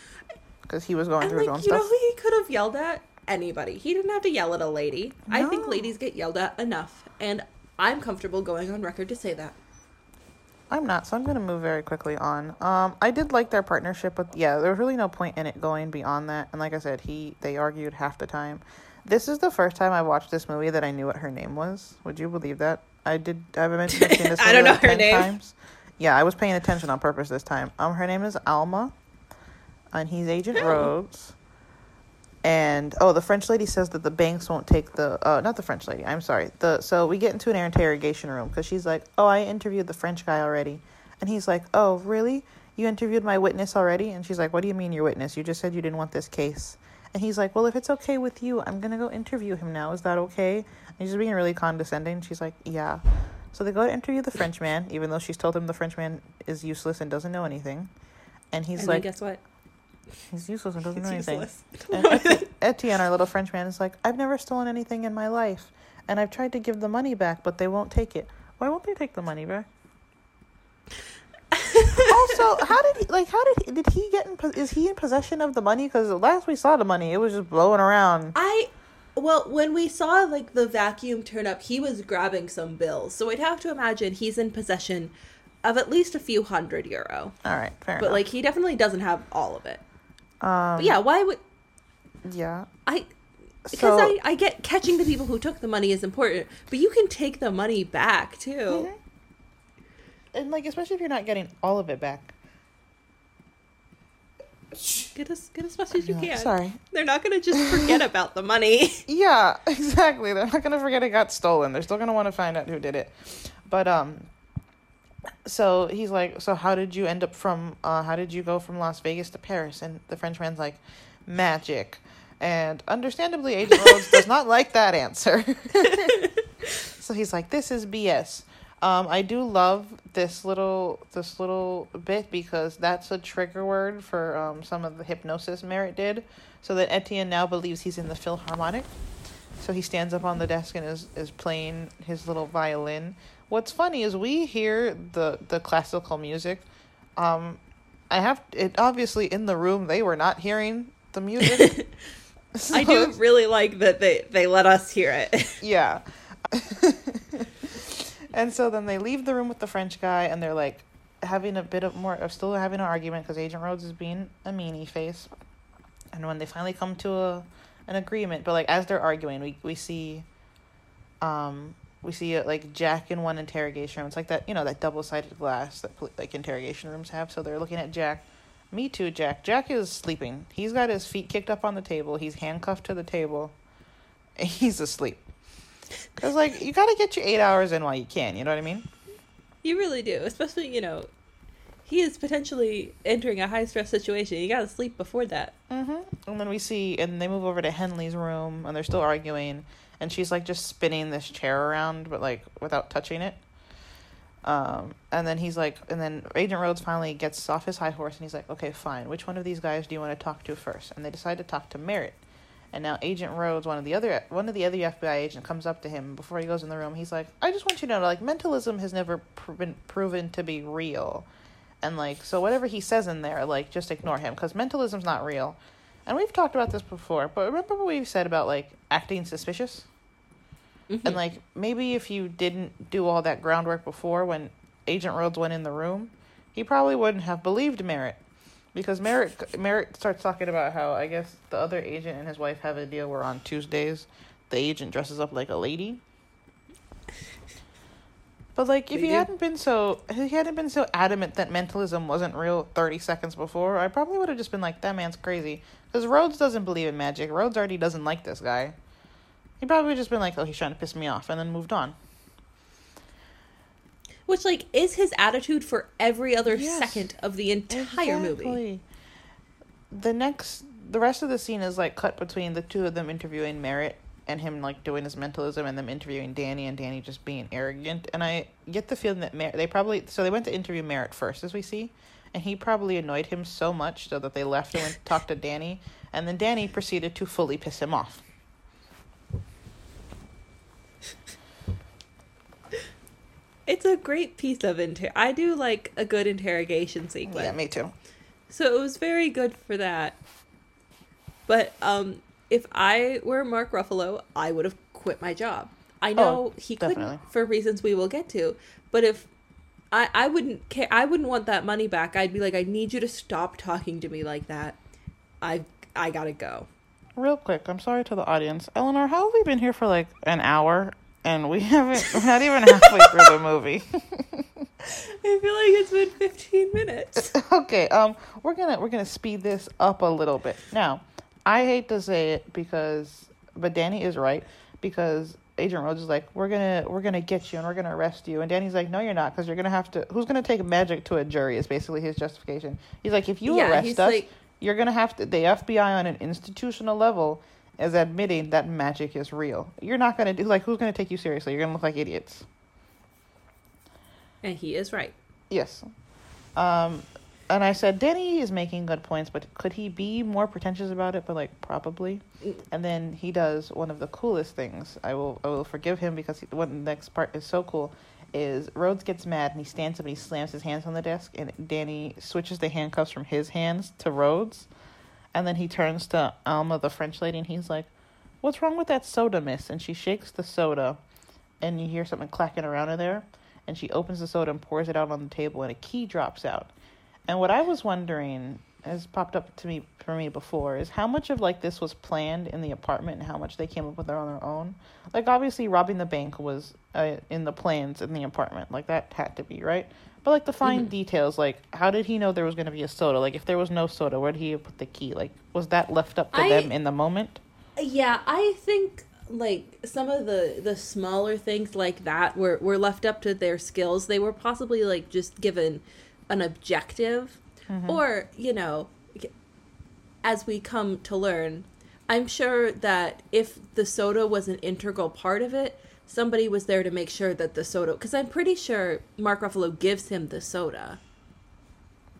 because he was going And through his like own you know who he could have yelled at? Anybody. He didn't have to yell at a lady. I think ladies get yelled at enough, and I'm comfortable going on record to say that. I'm not, so I'm gonna move very quickly on. Um, I did like their partnership, but yeah, there was really no point in it going beyond that. And like I said, he they argued half the time. This is the first time I watched this movie that I knew what her name was. Would you believe that? I did. I've seen (laughs) this I don't know like her name. Times. Yeah, I was paying attention on purpose this time. Um, her name is Alma, and he's Agent Oh. Rhodes. And oh, the French lady says that the banks won't take the uh not the French lady. I'm sorry. The so we get into an interrogation room because she's like, "Oh, I interviewed the French guy already," and he's like, "Oh, really? You interviewed my witness already?" And she's like, "What do you mean your witness? You just said you didn't want this case." And he's like, "Well, if it's okay with you, I'm gonna go interview him now. Is that okay?" And he's just being really condescending. She's like, "Yeah." So they go to interview the Frenchman, even though she's told him the Frenchman is useless and doesn't know anything. And he's and like, guess what? he's useless and doesn't know He's anything. And (laughs) Etienne, our little Frenchman, is like, I've never stolen anything in my life, and I've tried to give the money back, but they won't take it. Why won't they take the money back? (laughs) also, how did he like? How did he, did he get in? Is he in possession of the money? Because last we saw the money, it was just blowing around. I well, when we saw like the vacuum turn up, he was grabbing some bills. So I'd have to imagine he's in possession of at least a few hundred euro. All right, fair But enough. like he definitely doesn't have all of it. um, But yeah, why would yeah. I because So I, I get catching the people who took the money is important, but you can take the money back too. Mhm. and like especially if you're not getting all of it back. Get as get as much as you can. Sorry. They're not gonna just forget (laughs) about the money. Yeah, (laughs) exactly. They're not gonna forget it got stolen. They're still gonna want to find out who did it. But um, so he's like, so how did you end up from? Uh, how did you go from Las Vegas to Paris? And the Frenchman's like, magic. And understandably, Agent Rhodes does not like that answer. (laughs) so he's like, this is BS. Um, I do love this little this little bit because that's a trigger word for um, some of the hypnosis Merritt did, so that Etienne now believes he's in the Philharmonic. So he stands up on the desk and is, is playing his little violin. What's funny is we hear the the classical music. Um, I have it obviously in the room they were not hearing the music. (laughs) I do (laughs) really like that they they let us hear it. yeah. (laughs) and so then they leave the room with the French guy, and they're like having a bit of more, of still having an argument because Agent Rhodes is being a meanie face. And when they finally come to a an agreement, but like as they're arguing, we we see, um, we see uh, like Jack in one interrogation room. It's like that, you know, that double sided glass that like interrogation rooms have. So they're looking at Jack. Me too, Jack. Jack is sleeping. He's got his feet kicked up on the table. He's handcuffed to the table. (laughs) He's asleep. Cause like you gotta get your eight hours in while you can. You know what I mean? You really do, especially you know, he is potentially entering a high stress situation. You gotta sleep before that. Mm-hmm. And then we see, and they move over to Henley's room, and they're still arguing, and she's like just spinning this chair around, but like without touching it. Um, and then he's like, and then Agent Rhodes finally gets off his high horse, and he's like, okay, fine. Which one of these guys do you want to talk to first? And they decide to talk to Merritt. And now Agent Rhodes, one of the other one of the other FBI agent, comes up to him before he goes in the room. He's like, "I just want you to know, like, mentalism has never pr- been proven to be real, and like, so whatever he says in there, like, just ignore him because mentalism's not real." And we've talked about this before, but remember what we've said about like acting suspicious, Mm-hmm. and like maybe if you didn't do all that groundwork before when Agent Rhodes went in the room, he probably wouldn't have believed Merritt. Because Merrick Merritt starts talking about how I guess the other agent and his wife have a deal where on Tuesdays the agent dresses up like a lady. But like if They he do. hadn't been so if he hadn't been so adamant that mentalism wasn't real thirty seconds before, I probably would have just been like, That man's crazy. Because Rhodes doesn't believe in magic. Rhodes already doesn't like this guy. He probably would just been like, Oh, he's trying to piss me off and then moved on. Which like is his attitude for every other Yes. second of the entire movie. The next, the rest of the scene is like cut between the two of them interviewing Merritt and him like doing his mentalism, and them interviewing Danny, and Danny just being arrogant. And I get the feeling that Mer- they probably so they went to interview Merritt first, as we see, and he probably annoyed him so much so that they left and went to talk to Danny, and then Danny proceeded to fully piss him off. (laughs) It's a great piece of inter. I do like a good interrogation sequence. Yeah, me too. So it was very good for that. But um if I were Mark Ruffalo, I would have quit my job. I know he definitely. couldn't for reasons we will get to, but if I I wouldn't care I wouldn't want that money back. I'd be like I need you to stop talking to me like that. I I got to go. Real quick, I'm sorry to the audience. Eleanor, how have we been here for like an hour and we haven't, we're not even halfway through the movie? (laughs) I feel like it's been 15 minutes. (laughs) okay, um, we're gonna we're gonna speed this up a little bit. Now, I hate to say it because, but Danny is right because Agent Rhodes is like, we're gonna we're gonna get you and we're gonna arrest you, and Danny's like, no, you're not, because you're gonna have to. Who's gonna take magic to a jury? Is basically his justification. He's like, if you Yeah, arrest us, like- you're gonna have to. The FBI on an institutional level is admitting that magic is real. You're not gonna do like who's gonna take you seriously? You're gonna look like idiots. and he is right. Yes. Um, and I said, Danny is making good points, but could he be more pretentious about it? But like, probably. And then he does one of the coolest things. I will, I will forgive him because he, what the next part is so cool. Is Rhodes gets mad and he stands up and he slams his hands on the desk, and Danny switches the handcuffs from his hands to Rhodes, and then he turns to Alma, the French lady, and he's like, "What's wrong with that soda, miss?" And she shakes the soda, and you hear something clacking around in there. And she opens the soda and pours it out on the table and a key drops out. And what i was wondering has popped up to me for me before is how much of like this was planned in the apartment and how much they came up with on their own? Like obviously robbing the bank was uh, in the plans in the apartment. Like that had to be right but like the mm-hmm. fine details like how did he know there was going to be a soda? Like if there was no soda where did he put the key? Like was that left up to I- them in the moment? Yeah, I think like some of the the smaller things like that were were left up to their skills. They were possibly like just given an objective. Mm-hmm. Or, you know, as we come to learn, I'm sure that if the soda was an integral part of it, somebody was there to make sure that the soda cuz I'm pretty sure Mark Ruffalo gives him the soda.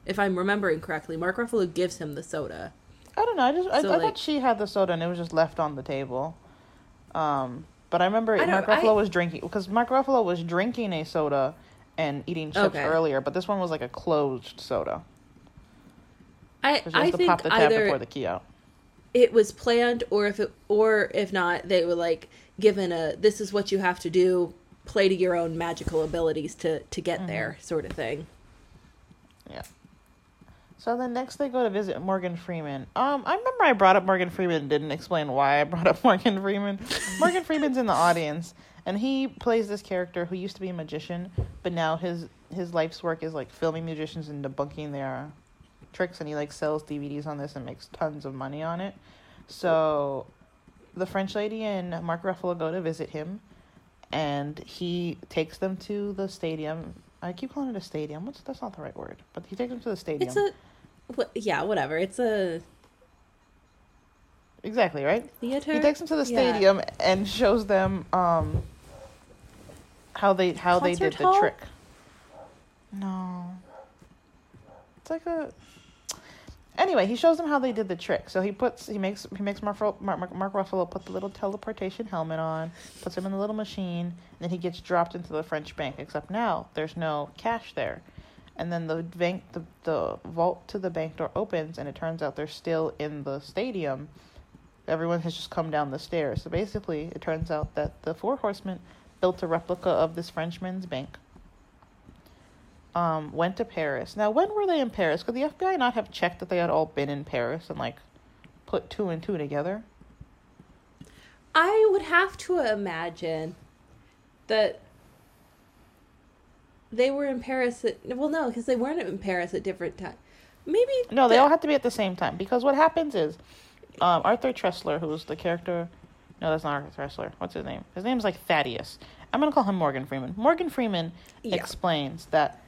If I'm remembering correctly, Mark Ruffalo gives him the soda. I don't know. I just I, So, I like- thought she had the soda and it was just left on the table. Um, but I remember I Mark Ruffalo I- was drinking because Mark Ruffalo was drinking a soda and eating chips Okay. earlier, but this one was like a closed soda. I I to think pop the tab either pour the key out. it was planned or if it or if not they were like given a this is what you have to do play to your own magical abilities to to get Mm-hmm. there sort of thing Yeah. So then next they go to visit Morgan Freeman. Um, I remember I brought up Morgan Freeman and didn't explain why I brought up (laughs) Morgan Freeman. Morgan Freeman's in the audience and he plays this character who used to be a magician, but now his his life's work is like filming musicians and debunking their tricks, and he like sells DVDs on this and makes tons of money on it. So, the French lady and Mark Ruffalo go to visit him, and he takes them to the stadium. I keep calling it a stadium. What's that's not the right word, but he takes them to the stadium. It's a, wh- yeah, whatever. It's a exactly right. theater. He takes them to the Yeah. stadium and shows them um how they how they did Concert the trick. No. It's like a Anyway, he shows them how they did the trick. So he puts he makes he makes Mark, Mark, Mark, Ruffalo put the little teleportation helmet on, puts him in the little machine, and then he gets dropped into the French bank. Except now there's no cash there, and then the bank the the vault to the bank door opens, and it turns out they're still in the stadium. Everyone has just come down the stairs. So basically, it turns out that the Four Horsemen built a replica of this Frenchman's bank. Um, went to Paris. Now, when were they in Paris? Could the FBI not have checked that they had all been in Paris and like put two and two together? I would have to imagine that they were in Paris at well, no, because they weren't in Paris at different times. Maybe No, they the- all had to be at the same time because what happens is, um, Arthur Tressler, who's the character, no, that's not Arthur Tressler. What's his name? His name's like Thaddeus. I'm gonna call him Morgan Freeman. Morgan Freeman Yeah. explains that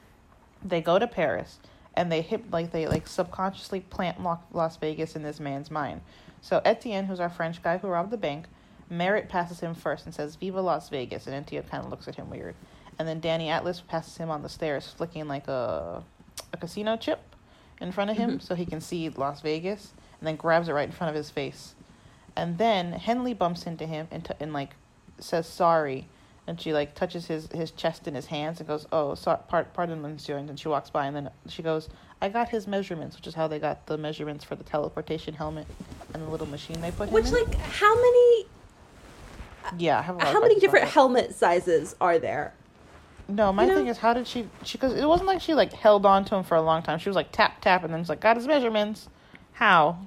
they go to Paris and they hip like they like subconsciously plant Las Vegas in this man's mind. So Etienne, who's our French guy who robbed the bank, Merritt passes him first and says "Viva Las Vegas," and Etienne kind of looks at him weird. And then Danny Atlas passes him on the stairs, flicking like a a casino chip in front of him Mhm. so he can see Las Vegas, and then grabs it right in front of his face. And then Henley bumps into him and, t- and like says sorry, and she like touches his, his chest in his hands and goes, "Oh, sorry, part, pardon, monsieur." And then she walks by, and then she goes, "I got his measurements," which is how they got the measurements for the teleportation helmet and the little machine they put which him in. Which like how many uh, yeah, I have a lot of how many different helmet sizes are there? No, my You know- thing is, how did she? She because it wasn't like she like held on to him for a long time. She was like tap tap, and then it's like got his measurements. How?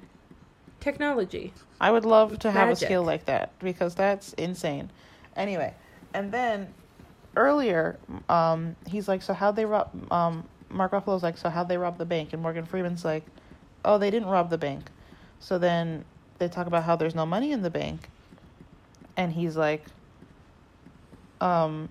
Technology. I would love to have Magic. a skill like that because that's insane. Anyway, and then earlier, um, he's like, "So how they rob?" Um, Mark Ruffalo's like, "So how they rob the bank?" And Morgan Freeman's like, "Oh, they didn't rob the bank." So then they talk about how there's no money in the bank, and he's like, um,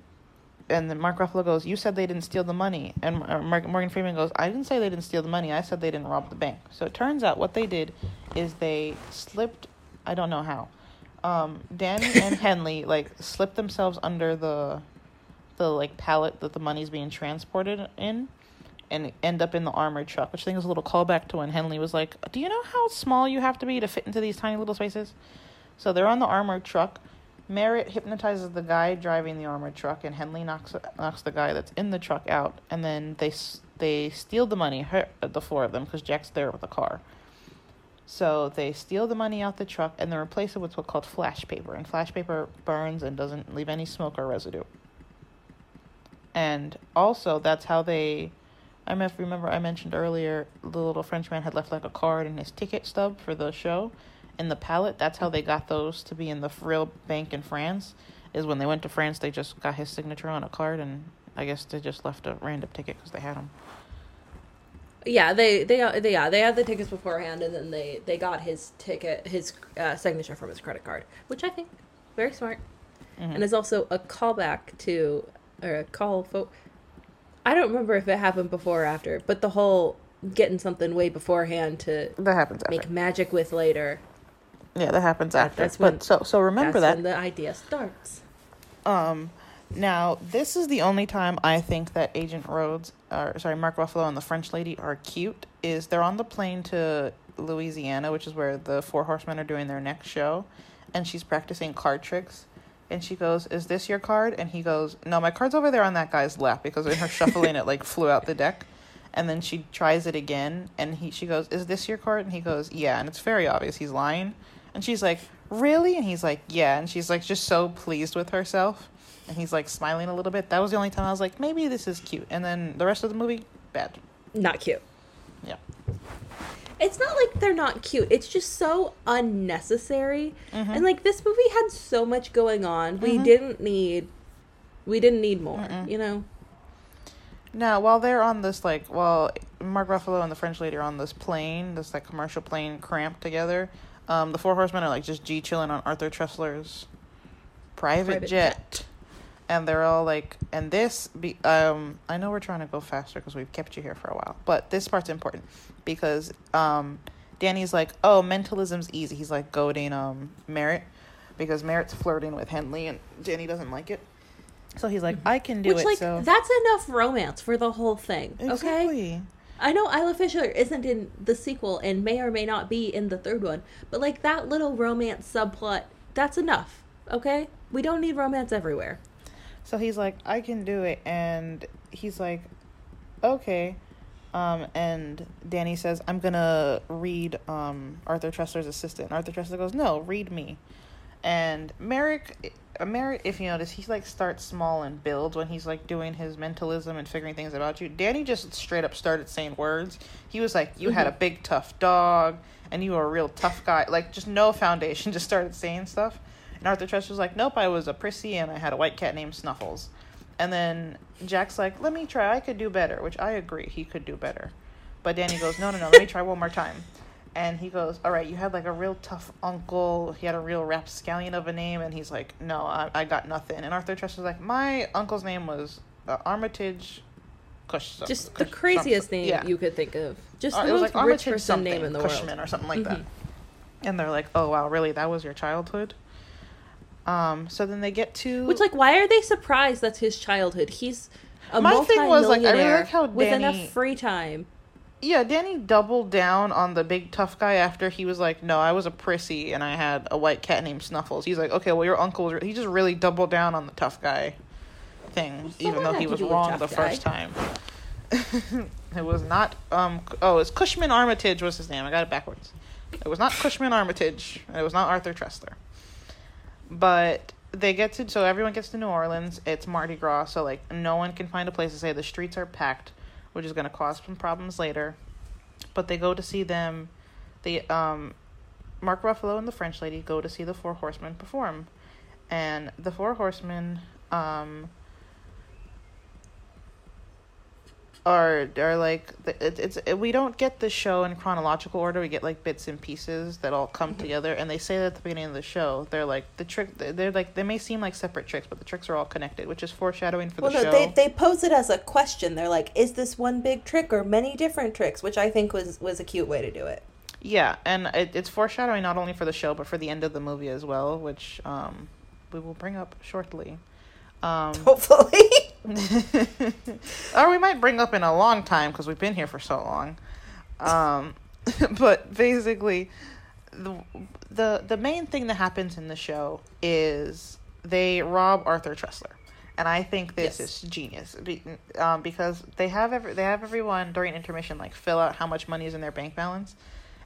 and then Mark Ruffalo goes, "You said they didn't steal the money," and Mark, Morgan Freeman goes, "I didn't say they didn't steal the money. I said they didn't rob the bank." So it turns out what they did is they slipped. I don't know how. Um, Danny and (laughs) Henley like slipped themselves under the, the like pallet that the money's being transported in, and end up in the armored truck. Which I think is a little callback to when Henley was like, "Do you know how small you have to be to fit into these tiny little spaces?" So they're on the armored truck. Merritt hypnotizes the guy driving the armored truck, and Henley knocks knocks the guy that's in the truck out. And then they they steal the money, her, the four of them, because Jack's there with the car. So they steal the money out the truck and they replace it with what's called flash paper. And flash paper burns and doesn't leave any smoke or residue. And also, that's how they. I remember I mentioned earlier the little Frenchman had left like a card in his ticket stub for the show in the pallet. That's how they got those to be in the real bank in France. Is when they went to France, they just got his signature on a card, and I guess they just left a random ticket because they had him. Yeah, they they they yeah they had the tickets beforehand, and then they they got his ticket his uh, signature from his credit card, which I think very smart, Mhm. and is also a callback to or a call fo- I don't remember if it happened before or after, but the whole getting something way beforehand to That happens after. make magic with later. Yeah, that happens after. that's but when- so so remember that's that. when the idea starts. Um, now this is the only time I think that Agent Rhodes, or sorry, Mark Ruffalo and the French lady are cute. Is they're on the plane to Louisiana, which is where the Four Horsemen are doing their next show, and she's practicing card tricks. And she goes, "Is this your card?" And he goes, "No, my card's over there on that guy's lap." Because in her (laughs) shuffling, it like flew out the deck. And then she tries it again, and he she goes, "Is this your card?" And he goes, "Yeah." And it's very obvious he's lying. And she's like, "Really?" And he's like, "Yeah." And she's like, just so pleased with herself. And he's like smiling a little bit. That was the only time I was like, maybe this is cute. And then the rest of the movie, bad. Not cute. Yeah. it's not like they're not cute. It's just so unnecessary. Mm-hmm. And like this movie had so much going on. We didn't need we didn't need more, you know. Now, while they're on this, like, while Mark Ruffalo and the French lady are on this plane, this like commercial plane, cramped together, um, the four horsemen are like just G chilling on Arthur Tressler's private, Private jet. jet. And they're all like, and this be um, I know we're trying to go faster because we've kept you here for a while, but this part's important because um, Danny's like, oh, mentalism's easy. He's like goading um Merritt because Merritt's flirting with Henley and Danny doesn't like it. So he's like, I can do Which it. like so that's enough romance for the whole thing. Okay? I know Isla Fisher isn't in the sequel and may or may not be in the third one, but like that little romance subplot, that's enough. Okay? We don't need romance everywhere. So he's like, I can do it, and he's like, okay. Um, and Danny says, I'm gonna read um Arthur Tressler's assistant. Arthur Tressler goes, No, read me. And Merrick, uh, Merrick, if you notice, he like starts small and builds when he's like doing his mentalism and figuring things about you. Danny just straight up started saying words. He was like, You had a big tough dog, and you were a real tough guy. Like just no foundation, (laughs) just started saying stuff. And Arthur was like, Nope, I was a prissy and I had a white cat named Snuffles. And then Jack's like, let me try. I could do better, which I agree. He could do better. But Danny goes, no, no, no. Let me try one more time. And he goes, all right, you had like a real tough uncle. He had a real rapscallion of a name. And he's like, no, I, I got nothing. And Arthur Chester's like, my uncle's name was uh, Armitage Cush. Just Cush- the craziest something. name Yeah. you could think of. Just Uh, the it was most like rich Armitage person name in the Cushman world. or something like that. Mhm. And they're like, oh, wow, really? That was your childhood? Um, so then they get to Which, like, why are they surprised that's his childhood? He's a My thing was, like, I really like how with enough free time. Yeah, Danny doubled down on the big tough guy after he was like, "No, I was a prissy and I had a white cat named Snuffles." He's like, "Okay, well, your uncle was." He just really doubled down on the tough guy thing, even though he was wrong the guy? first time. (laughs) it was not. Um. Oh, it's Cushman Armitage was his name. I got it backwards. It was not Cushman Armitage. and It was not Arthur Tressler. But they get to so everyone gets to New Orleans. It's Mardi Gras, so like no one can find a place to stay. The streets are packed, which is going to cause some problems later. But they go to see them. The um, Mark Ruffalo and the French lady go to see the Four Horsemen perform, and the Four Horsemen um. Are are like it, it's it, we don't get the show in chronological order. We get like bits and pieces that all come together, and they say that at the beginning of the show. They're like the trick. They're like they may seem like separate tricks, but the tricks are all connected, which is foreshadowing for Well, the no, show. they they pose it as a question. They're like, "Is this one big trick or many different tricks?" Which I think was was a cute way to do it. Yeah, and it, it's foreshadowing not only for the show but for the end of the movie as well, which um, we will bring up shortly. Um, (laughs) Hopefully, (laughs) or we might bring up in a long time because we've been here for so long. Um, (laughs) but basically, the, the the main thing that happens in the show is they rob Arthur Tressler, and I think this Yes. is genius be, um, because they have every, they have everyone during intermission like fill out how much money is in their bank balance,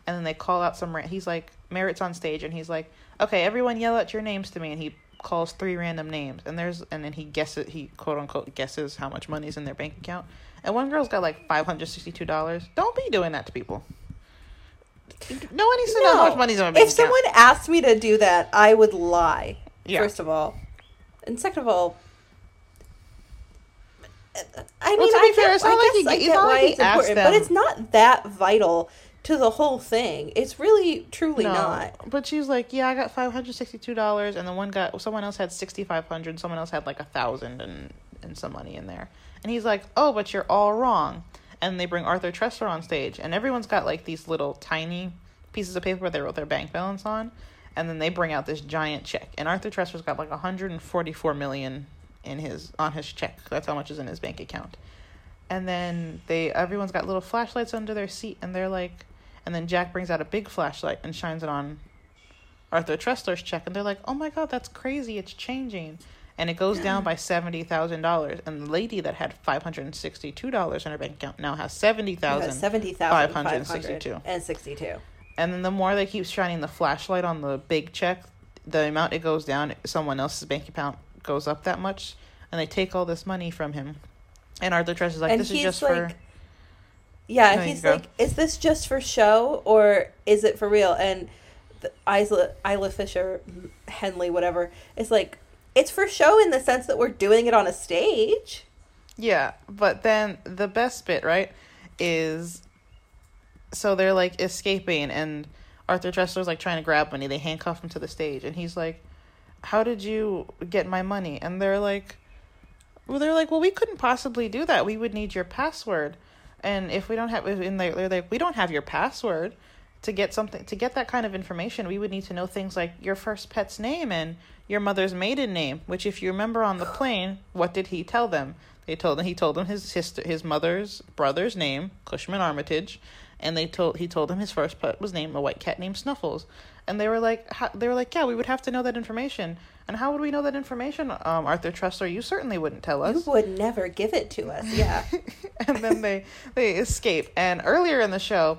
and then they call out some. He's like Merritt's on stage, and he's like, "Okay, everyone, yell out your names to me," and he calls three random names, and there's and then he guesses he quote unquote guesses how much money is in their bank account, and one girl's got like five hundred sixty two dollars. Don't be doing that to people. No one needs to know how much money's in my bank account. if account. someone asked me to do that, I would lie. Yeah. First of all, and second of all. I Well, mean, to I be fair, get, it's not I like he guess I g- it's get not like he asked important, but it's not that vital to the whole thing. It's really, truly no, not. but she's like, yeah, I got five hundred sixty two dollars, and the one got someone else had sixty five hundred, someone else had like a thousand and and some money in there, and he's like, oh, but you're all wrong, and they bring Arthur Tressler on stage, and everyone's got like these little tiny pieces of paper where they wrote their bank balance on, and then they bring out this giant check, and Arthur Tressler's got like hundred and forty four million in his on his check. That's how much is in his bank account. And then they everyone's got little flashlights under their seat and they're like and then Jack brings out a big flashlight and shines it on Arthur Tressler's check and they're like, "Oh my god, that's crazy. It's changing." And it goes down by $70,000 and the lady that had $562 in her bank account now has 70,000. Seventy thousand five 562. hundred and sixty-two. And then the more they keep shining the flashlight on the big check, the amount it goes down, someone else's bank account goes up that much, and they take all this money from him. And Arthur Tress is like, And "This is just like- for." Yeah, he's like, is this just for show or is it for real? And the Isla, Isla Fisher, Henley, whatever, is like, it's for show in the sense that we're doing it on a stage. Yeah, but then the best bit, right, is so they're like escaping, and Arthur Tressler's like trying to grab money. They handcuff him to the stage, and he's like, "How did you get my money?" And they're like, "Well, they're like, well, we couldn't possibly do that. We would need your password, and if we don't have, and they're, like, we don't have your password." To get something to get that kind of information, we would need to know things like your first pet's name and your mother's maiden name. Which, if you remember on the plane, what did he tell them? They told him he told them his his his mother's brother's name, Cushman Armitage, and they told he told him his first pet was named a white cat named Snuffles, and they were like how, they were like yeah we would have to know that information, and how would we know that information? Um, Arthur Tressler, you certainly wouldn't tell us. You would never give it to us. Yeah. (laughs) and then they they escape. And earlier in the show,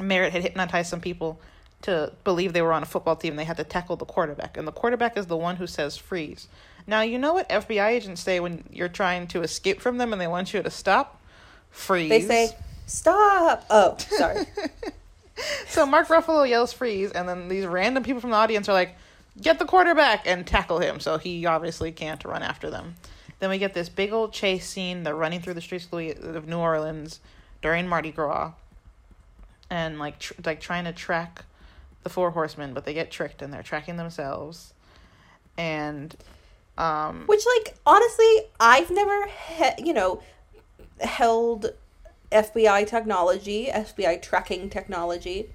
Merritt had hypnotized some people to believe they were on a football team. They had to tackle the quarterback, and the quarterback is the one who says freeze. Now you know what FBI agents say when you're trying to escape from them and they want you to stop. Freeze. they say, stop. Oh, sorry. (laughs) So Mark Ruffalo yells freeze, and then these random people from the audience are like, "Get the quarterback and tackle him." So he obviously can't run after them. Then we get this big old chase scene. They're running through the streets of New Orleans during Mardi Gras, and like tr- like trying to track the four horsemen, but they get tricked and they're tracking themselves. And um, Which, like, honestly, I've never, he- you know, held FBI technology, FBI tracking technology.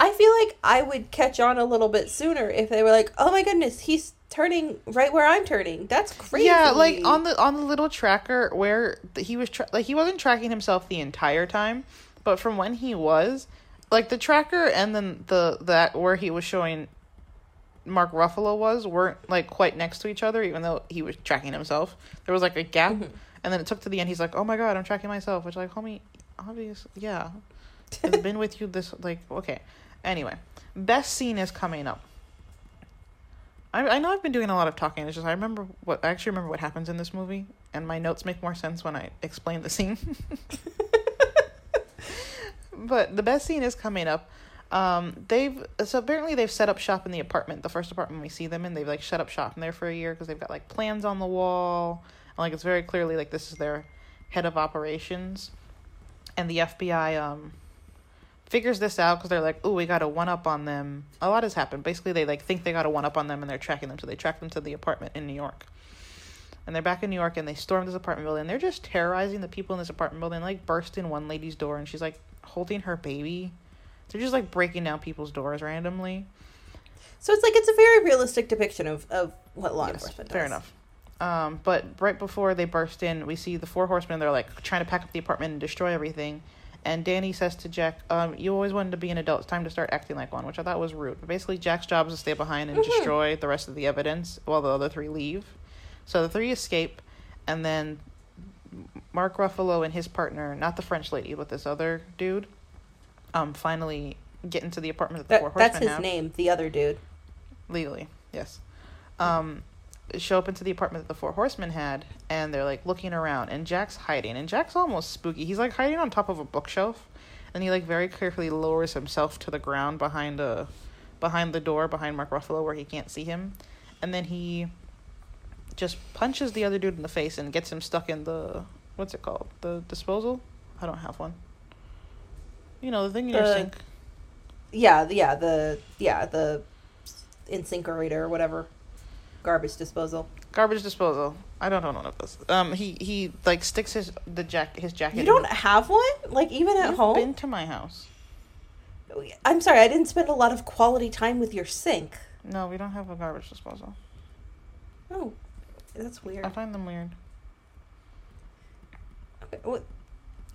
I feel like I would catch on a little bit sooner if they were like, "Oh my goodness, he's turning right where I'm turning." That's crazy. Yeah, like on the on the little tracker where he was tra- like he wasn't tracking himself the entire time, but from when he was, like the tracker and then the that where he was showing Mark Ruffalo was weren't like quite next to each other, even though he was tracking himself. There was like a gap, mm-hmm. And then it took to the end. He's like, "Oh my god, I'm tracking myself," which like, homie, obvious, yeah, (laughs) it's been with you this like okay. Anyway, best scene is coming up. I I know I've been doing a lot of talking. It's just I remember what I actually remember what happens in this movie, and my notes make more sense when I explain the scene. (laughs) but the best scene is coming up. Um, they've so apparently they've set up shop in the apartment, the first apartment we see them in. They've like shut up shop in there for a year because they've got like plans on the wall, and like it's very clearly like this is their head of operations, and the FBI um figures this out because they're like, oh, we got a one up on them. A lot has happened. Basically, they like think they got a one up on them and they're tracking them, so they track them to the apartment in New York. And they're back in New York and they storm this apartment building. And They're just terrorizing the people in this apartment building. Like burst in one lady's door and she's like holding her baby. They're just like breaking down people's doors randomly. so it's like it's a very realistic depiction of of what law Yes, enforcement does. fair enough. Um, but right before they burst in, we see the four horsemen. They're like trying to pack up the apartment and destroy everything. And Danny says to Jack, um, "You always wanted to be an adult. It's time to start acting like one," which I thought was rude. But basically, Jack's job is to stay behind and Mhm. destroy the rest of the evidence while the other three leave. So the three escape, and then Mark Ruffalo and his partner, not the French lady, but this other dude, um, finally get into the apartment that the four That, horsemen that's his have name, the other dude. legally yes um show up into the apartment that the four horsemen had and they're like looking around and jack's hiding and jack's almost spooky. He's like hiding on top of a bookshelf and he like very carefully lowers himself to the ground behind a behind the door behind mark ruffalo where he can't see him and then he just punches the other dude in the face and gets him stuck in the what's it called? The disposal? I don't have one. You know the thing in your The- sink. Yeah, yeah, the yeah the incinerator or whatever, garbage disposal. garbage disposal. I don't know none of this. Um, he he like sticks his the jack his jacket. You don't the- have one, like even at You've home. Been to my house? I'm sorry, I didn't spend a lot of quality time with your sink. No, we don't have a garbage disposal. Oh, that's weird. I find them weird. Okay,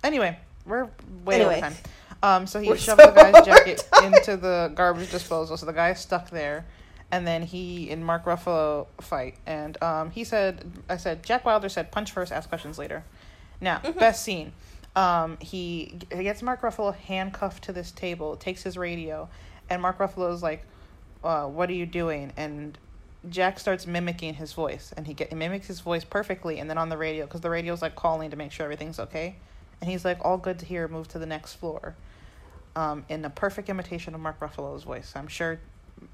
Anyway, we're way Anyway. over time. Um, so he shoved so the guy's (laughs) jacket into the garbage disposal, so the guy's stuck there. And then he and Mark Ruffalo fight, and um, he said, "I said Jack Wilder said punch first, ask questions later." Now, Mhm. best scene. Um, he, he gets Mark Ruffalo handcuffed to this table, takes his radio, and Mark Ruffalo's like, uh, "What are you doing?" And Jack starts mimicking his voice, and he, get, he mimics his voice perfectly. And then on the radio, because the radio's like calling to make sure everything's okay, and he's like, "All good to hear. Move to the next floor." Um, in a perfect imitation of Mark Ruffalo's voice. I'm sure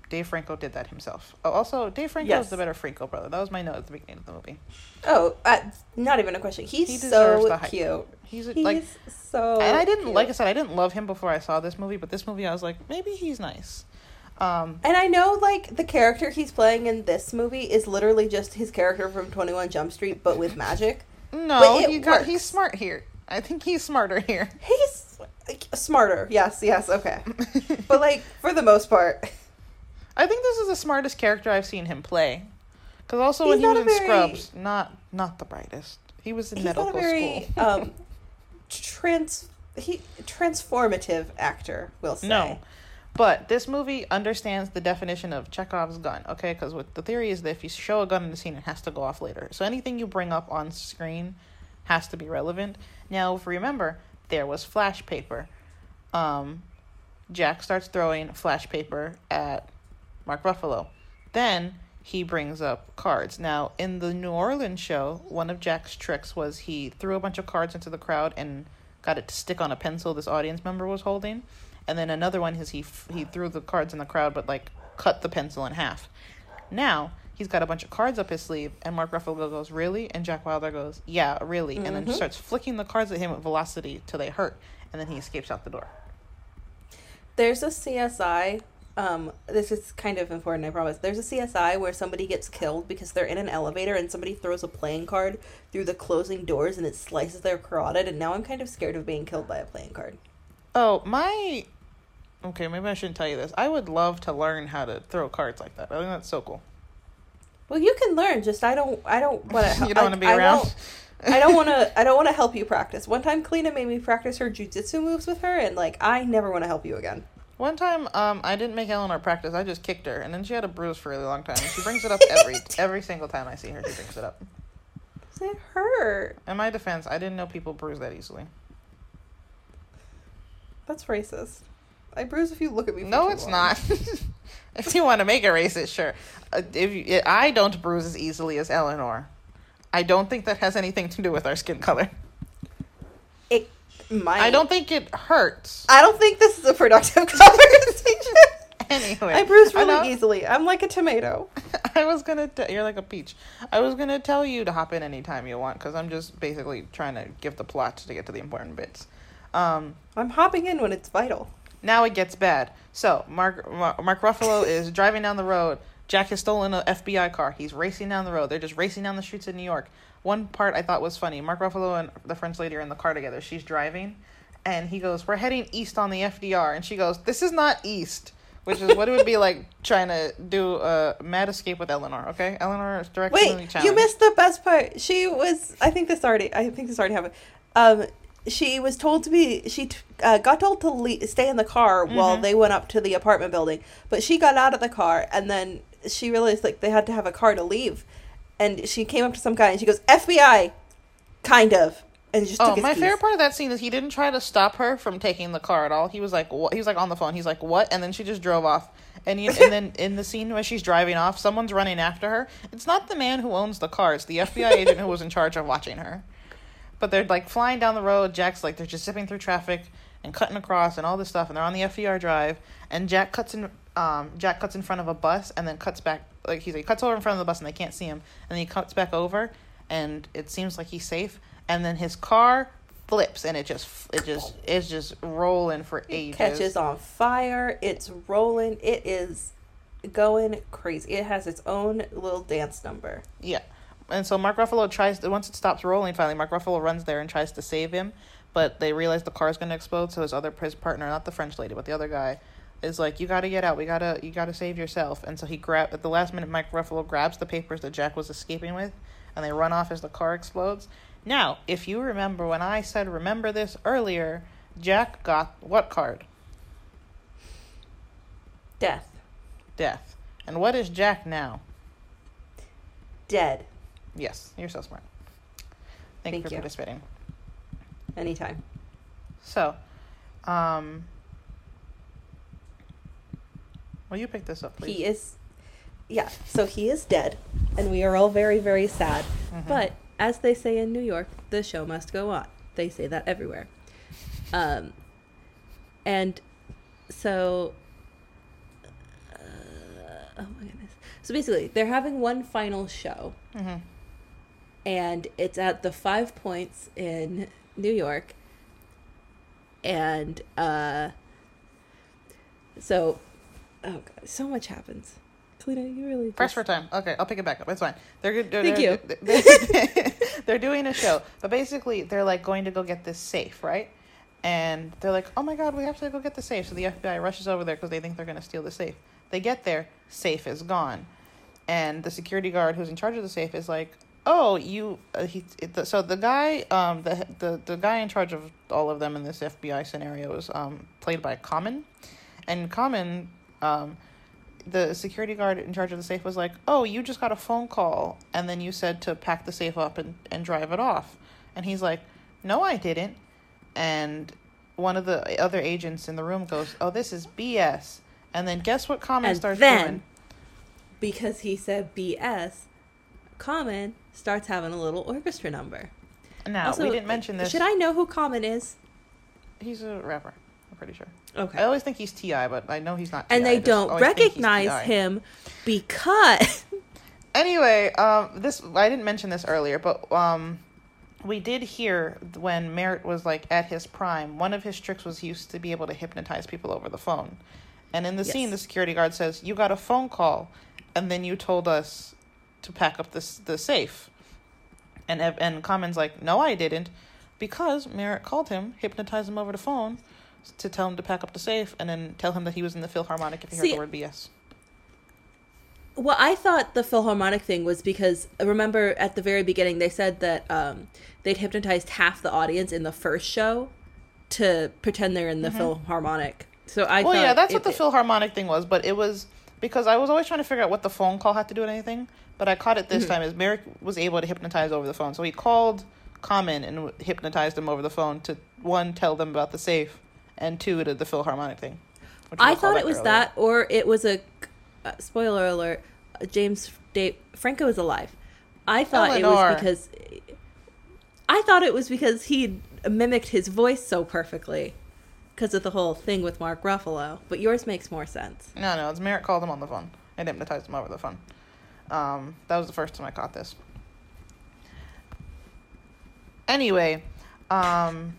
Dave Franco did that himself. Oh, also, Dave Franco Yes. is the better Franco brother. That was my note at the beginning of the movie. Oh, uh, not even a question. He's He so cute. He's, He's like, so. and I didn't cute. like I said I didn't love him before I saw this movie, but this movie I was like maybe he's nice. Um, And I know, like, the character he's playing in this movie is literally just his character from 21 Jump Street, but with magic. no, But he got he's smart here. I think he's smarter here. He's smarter. Yes, yes, okay. (laughs) But, like, for the most part, I think this is the smartest character I've seen him play. Because also when he was in very- Scrubs, not not the brightest. He was in he's medical a very school. (laughs) um, trans he transformative actor. We'll say. No. But this movie understands the definition of Chekhov's gun, okay? Because the theory is that if you show a gun in the scene, it has to go off later. So anything you bring up on screen has to be relevant. Now, if you remember, there was flash paper. Um, Jack starts throwing flash paper at Mark Ruffalo. Then he brings up cards. Now, in the New Orleans show, one of Jack's tricks was he threw a bunch of cards into the crowd and got it to stick on a pencil this audience member was holding. And then another one is he f- he threw the cards in the crowd, but like cut the pencil in half. Now he's got a bunch of cards up his sleeve, and Mark Ruffalo goes, "Really?" And Jack Wilder goes, "Yeah, really." And then Mhm. starts flicking the cards at him at velocity till they hurt, and then he escapes out the door. There's a CSI. Um, this is kind of important, I promise. There's a CSI where somebody gets killed because they're in an elevator and somebody throws a playing card through the closing doors and it slices their carotid. And now I'm kind of scared of being killed by a playing card. Oh, my. Okay, maybe I shouldn't tell you this. I would love to learn how to throw cards like that. I think that's so cool. Well, you can learn. Just I don't. I don't want to. (laughs) you don't want to be I around. I don't want to. I don't want to help you practice. One time, Kalina made me practice her jujitsu moves with her, and like I never want to help you again. One time, um, I didn't make Eleanor practice. I just kicked her, and then she had a bruise for a really long time. And she brings it up every (laughs) every single time I see her. She brings it up. Does it hurt. In my defense, I didn't know people bruise that easily. That's racist. I bruise if you look at me. For No, it's long. not. (laughs) if you want to make it racist, sure. Uh, if you, I don't bruise as easily as Eleanor. I don't think that has anything to do with our skin color. Might. I don't think it hurts. I don't think this is a productive (laughs) conversation. Anyway, I bruise I really easily. I'm like a tomato. (laughs) I was gonna. T- you're like a peach. I was gonna tell you to hop in anytime you want because I'm just basically trying to give the plot to get to the important bits. Um, I'm hopping in when it's vital. now it gets bad. So Mark Mark, Mark Ruffalo (laughs) is driving down the road. Jack has stolen an FBI car. He's racing down the road. They're just racing down the streets of New York. One part I thought was funny. Mark Ruffalo and the French lady are in the car together. She's driving, and he goes, "We're heading east on the FDR," and she goes, "This is not east." Which is what it would be like (laughs) trying to do a mad escape with Eleanor. Okay, Eleanor is directly Wait, challenged. you missed the best part. She was. I think this already. I think this already happened. Um, she was told to be. She t- uh, got told to le- stay in the car while Mhm. they went up to the apartment building, but she got out of the car and then she realized like they had to have a car to leave, and she came up to some guy and she goes FBI, kind of, and just Oh, took his my keys. favorite part of that scene is he didn't try to stop her from taking the car at all. He was like, what? He was like on the phone. He's like, what? And then she just drove off. And you, and then in the scene where she's driving off, someone's running after her. It's not the man who owns the car. It's the FBI (laughs) agent who was in charge of watching her. But they're like flying down the road. Jack's like they're just zipping through traffic and cutting across and all this stuff. And they're on the FDR drive. And Jack cuts in. Um, Jack cuts in front of a bus and then cuts back. Like he's he cuts over in front of the bus and they can't see him. And then he cuts back over, and it seems like he's safe. And then his car flips and it just it just it's just rolling for ages. catches on fire. It's rolling. It is going crazy. It has its own little dance number. Yeah. And so Mark Ruffalo tries to, once it stops rolling finally, Mark Ruffalo runs there and tries to save him, but they realize the car's going to explode, so his other his partner, not the French lady, but the other guy is like, "You got to get out. We got to you got to save yourself." And so he grab at the last minute Mike Ruffalo grabs the papers that Jack was escaping with, and they run off as the car explodes. Now, if you remember when I said remember this earlier, Jack got what card? Death. Death. And what is Jack now? Dead. Yes, you're so smart. Thank, you for you. participating. Anytime. So, um, will you pick this up, please? He is. Yeah, so he is dead, and we are all very, very sad. Mhm. But as they say in New York, the show must go on. They say that everywhere. Um, and so, uh, oh my goodness. So basically, they're having one final show, Mm-hmm. and it's at the Five Points in New York. And uh, so, oh god, so much happens. Kalina, you really Press just- for time. Okay, I'll pick it back up. It's fine. They're good. Thank they're, you. They're, (laughs) they're doing a show, but basically they're like going to go get this safe, right? And they're like, "Oh my god, we have to go get the safe." So the FBI rushes over there because they think they're going to steal the safe. They get there, safe is gone, and the security guard who's in charge of the safe is like, "Oh, you." Uh, he it, the, so the guy, um, the the the guy in charge of all of them in this FBI scenario is um played by Common, and Common, um the security guard in charge of the safe was like, "Oh, you just got a phone call, and then you said to pack the safe up and, and drive it off," and he's like, "No, I didn't." And one of the other agents in the room goes, "Oh, this is BS." And then guess what? Common And starts then- doing. because he said BS, Common starts having a little orchestra number. Now Also, we didn't mention this. Should I know who Common is? He's a rapper. I'm pretty sure. Okay. I always think he's T.I., but I know he's not. and T.I., they don't always think he's recognize him because (laughs) Anyway, um, this I didn't mention this earlier, but um, we did hear when Merritt was like at his prime. One of his tricks was he used to be able to hypnotize people over the phone. And in the scene, the security guard says, "You got a phone call, and then you told us to pack up this the safe." And and Common's like, "No, I didn't," because Merritt called him, hypnotized him over the phone, to tell him to pack up the safe, and then tell him that he was in the Philharmonic if he heard the word BS. well, I thought the Philharmonic thing was because remember at the very beginning they said that um, they'd hypnotized half the audience in the first show to pretend they're in the Philharmonic. So I Mm-hmm. well, yeah, that's it- what the it- Philharmonic thing was, but it was because I was always trying to figure out what the phone call had to do with anything. But I caught it Mm-hmm. this time as Merrick was able to hypnotize over the phone, so he called Common and hypnotized him over the phone to one tell them about the safe, and two to the Philharmonic thing. I thought it was earlier. that, or it was a uh, spoiler alert. uh, James Dave Franco is alive. I thought it was because I thought it was because he mimicked his voice so perfectly because of the whole thing with Mark Ruffalo. But yours makes more sense. No, no, it's Merrick called him on the phone and hypnotized him over the phone. Um, that was the first time I caught this. Anyway, um,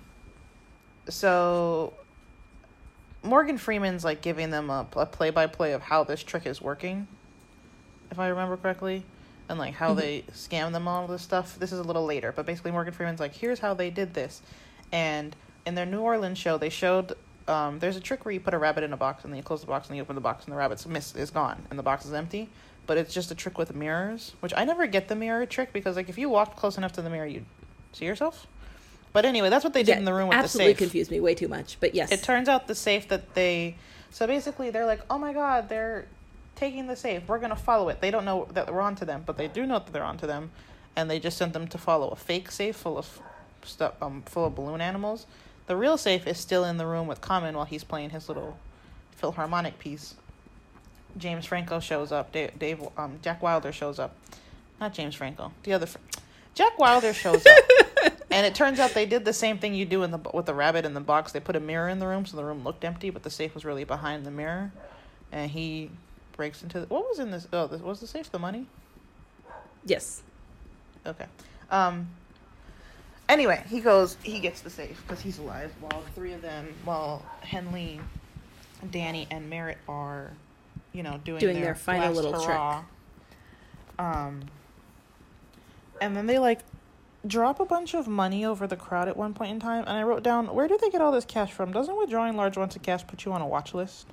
so Morgan Freeman's like giving them a, a play-by-play of how this trick is working, if I remember correctly, and like how Mhm. they scam them all this stuff. This is a little later, but basically Morgan Freeman's like, here's how they did this, and in their New Orleans show, they showed um, there's a trick where you put a rabbit in a box and then you close the box and you open the box and the rabbit's miss is gone and the box is empty. But it's just a trick with mirrors, which I never get the mirror trick because like if you walked close enough to the mirror, you'd see yourself. But anyway, that's what they did Yeah, in the room with the safe. Absolutely confused me way too much. But yes, It turns out the safe that they so basically they're like, oh my god, they're taking the safe. We're gonna follow it. They don't know that we're onto them, but they do know that they're onto them, and they just sent them to follow a fake safe full of stuff, um, full of balloon animals. The real safe is still in the room with Common while he's playing his little Philharmonic piece. James Franco shows up. Dave, Dave um, Jack Wilder shows up. Not James Franco. The other. Fr- Jack Wilder shows up. (laughs) and it turns out they did the same thing you do in the with the rabbit in the box. They put a mirror in the room, so the room looked empty, but the safe was really behind the mirror. And he breaks into the, what was in this? Oh, this was the safe the money. yes, Okay. Um. Anyway, he goes. He gets the safe because he's alive. While three of them, while Henley, Danny, and Merritt are, you know, doing Doing their, their final little trick. Um. And then they like drop a bunch of money over the crowd at one point in time, and I wrote down, where do they get all this cash from? Doesn't withdrawing large amounts of cash put you on a watch list?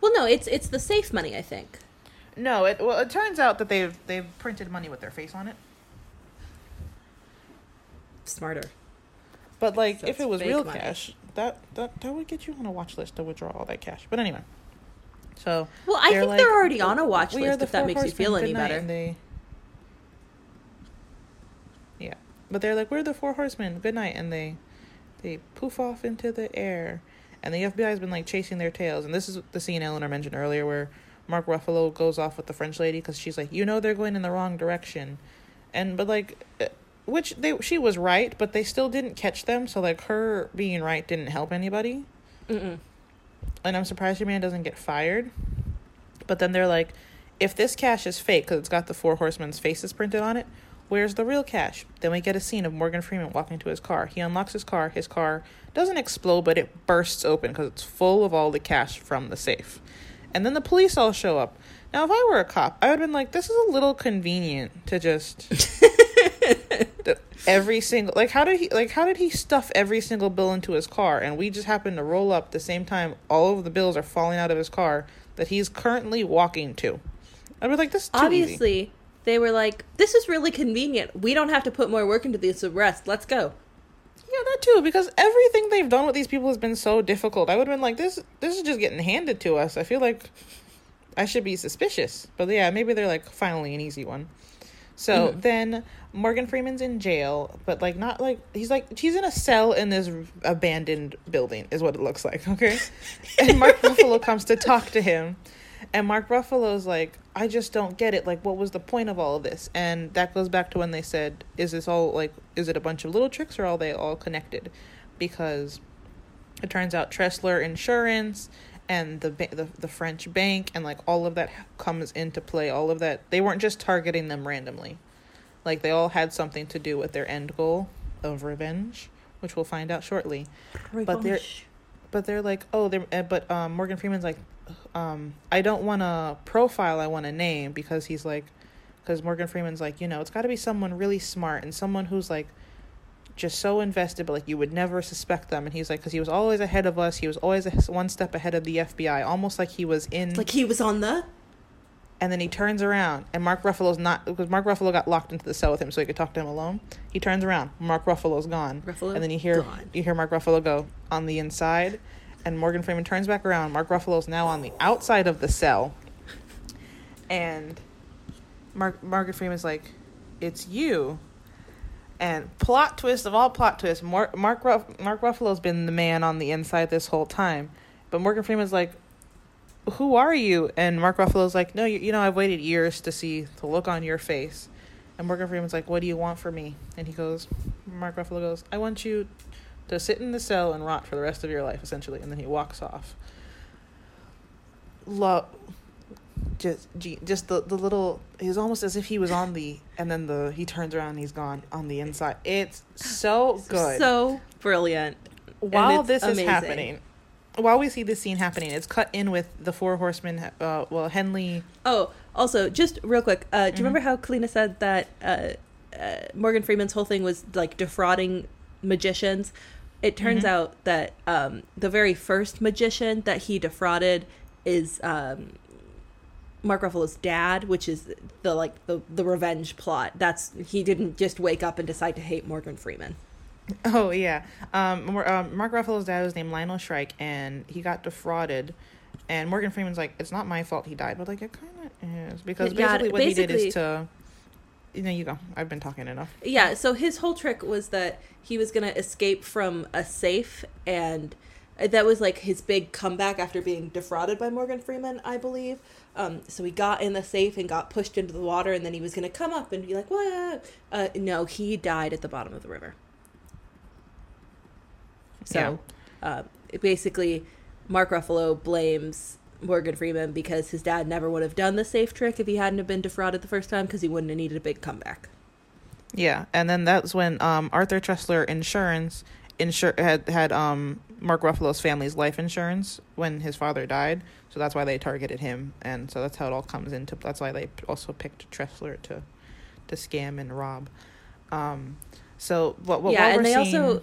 well, no, it's it's the safe money. I think. No, it well, it turns out that they've they've printed money with their face on it. Smarter. But like, So if it was real money. cash, that, that that would get you on a watch list to withdraw all that cash. But anyway, so Well, I think like, they're already on a watch list. If that makes you feel any good night," better. And they, yeah, but they're like, "We're the four horsemen. Good night," and they they poof off into the air, and the FBI has been like chasing their tails. And this is the scene Eleanor mentioned earlier where Mark Ruffalo goes off with the French lady because she's like, "You know, they're going in the wrong direction," and but like. uh, which they she was right, but they still didn't catch them. So like her being right didn't help anybody. Mm-mm. And I'm surprised your man doesn't get fired. But then they're like, if this cash is fake because it's got the four horsemen's faces printed on it, where's the real cash? Then we get a scene of Morgan Freeman walking to his car. He unlocks his car. His car doesn't explode, but it bursts open because it's full of all the cash from the safe. And then the police all show up. Now, if I were a cop, I would have been like, this is a little convenient to just (laughs) every single like how did he like how did he stuff every single bill into his car and we just happen to roll up the same time all of the bills are falling out of his car that he's currently walking to. I'd be like, this is too Obviously, easy. They were like, "This is really convenient. We don't have to put more work into this arrest. Let's go." Yeah, that too, because everything they've done with these people has been so difficult. I would have been like, this this is just getting handed to us. I feel like I should be suspicious. But yeah, maybe they're like finally an easy one. So Mhm. then Morgan Freeman's in jail, but like not like he's like he's in a cell in this abandoned building is what it looks like, okay? (laughs) and Mark Ruffalo comes to talk to him. And Mark Ruffalo's like, I just don't get it. Like, what was the point of all of this? And that goes back to when they said, is this all like, is it a bunch of little tricks or are they all connected? Because it turns out Tressler Insurance and the, the the French bank and like all of that comes into play. All of that they weren't just targeting them randomly, like they all had something to do with their end goal of revenge, which we'll find out shortly. But they're- But they're like, oh, they're uh, but um, Morgan Freeman's like, um, I don't want a profile. I want a name because he's like, because Morgan Freeman's like, you know, it's got to be someone really smart and someone who's like just so invested, but like you would never suspect them. And he's like, because he was always ahead of us. He was always a, one step ahead of the FBI, almost like he was in. like he was on the. and then he turns around, and Mark Ruffalo's not because Mark Ruffalo got locked into the cell with him, so he could talk to him alone. He turns around, Mark Ruffalo's gone, Ruffalo and then you hear gone. you hear Mark Ruffalo go on the inside, and Morgan Freeman turns back around. Mark Ruffalo's now on the outside of the cell, and Mark Morgan Freeman's like, "It's you." And plot twist of all plot twists, Mark Mark, Ruff, Mark Ruffalo's been the man on the inside this whole time, but Morgan Freeman's like, "Who are you?" And Mark Ruffalo's like, "No, you, you know, I've waited years to see the look on your face." And Morgan Freeman's like, "What do you want from me?" And he goes, Mark Ruffalo goes, "I want you to sit in the cell and rot for the rest of your life, essentially." And then he walks off. Love, just just the the little. He's almost as if he was on the, and then the he turns around and he's gone on the inside. It's so good. So brilliant. while this amazing. is happening, while we see this scene happening, it's cut in with the four horsemen. Uh, well, Henley. Oh, also, just real quick, uh, do you remember how Kalina said that uh, uh, Morgan Freeman's whole thing was like defrauding magicians? It turns Mhm. out that um, the very first magician that he defrauded is um, Mark Ruffalo's dad, which is the like the the revenge plot. That's he didn't just wake up and decide to hate Morgan Freeman. Oh yeah, um, um, Mark Ruffalo's dad was named Lionel Shrike, and he got defrauded. And Morgan Freeman's like, "It's not my fault he died," but like it kind of is because Yeah, basically what he did is to. Know, you go. I've been talking enough. Yeah, so his whole trick was that he was going to escape from a safe and that was like his big comeback after being defrauded by Morgan Freeman, I believe. Um, so he got in the safe and got pushed into the water and then he was going to come up and be like, "What?" Uh, no, he died at the bottom of the river. So, uh, basically Mark Ruffalo blames Morgan Freeman because his dad never would have done the safe trick if he hadn't have been defrauded the first time because he wouldn't have needed a big comeback. Yeah, and then that's when um, Arthur Tressler Insurance insure had had um, Mark Ruffalo's family's life insurance when his father died, so that's why they targeted him, and so that's how it all comes into. That's why they also picked Tressler to to scam and rob. Um, so what? what yeah, and we're they seeing- also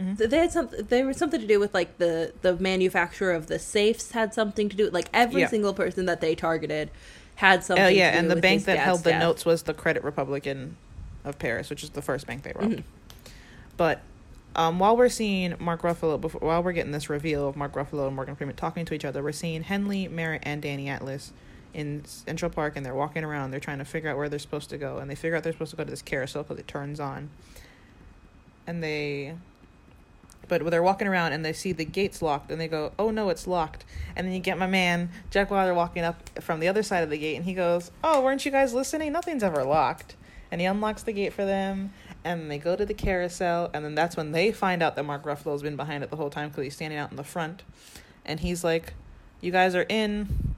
Mhm. they had some there was something to do with like the the manufacturer of the safes had something to do like every Yeah. single person that they targeted had something. Oh to yeah, do and the bank that held the notes was the Credit Republican of Paris, which is the first bank they robbed. Mhm. But um, while we're seeing Mark Ruffalo, before, while we're getting this reveal of Mark Ruffalo and Morgan Freeman talking to each other, we're seeing Henley, Merritt, and Danny Atlas in Central Park, and they're walking around. They're trying to figure out where they're supposed to go, and they figure out they're supposed to go to this carousel because it turns on. And they, but they're walking around and they see the gates locked, and they go, "Oh no, it's locked." And then you get my man Jack Wilder walking up from the other side of the gate, and he goes, "Oh, weren't you guys listening? Nothing's ever locked." And he unlocks the gate for them, and they go to the carousel, and then that's when they find out that Mark Ruffalo's been behind it the whole time because he's standing out in the front, and he's like, "You guys are in."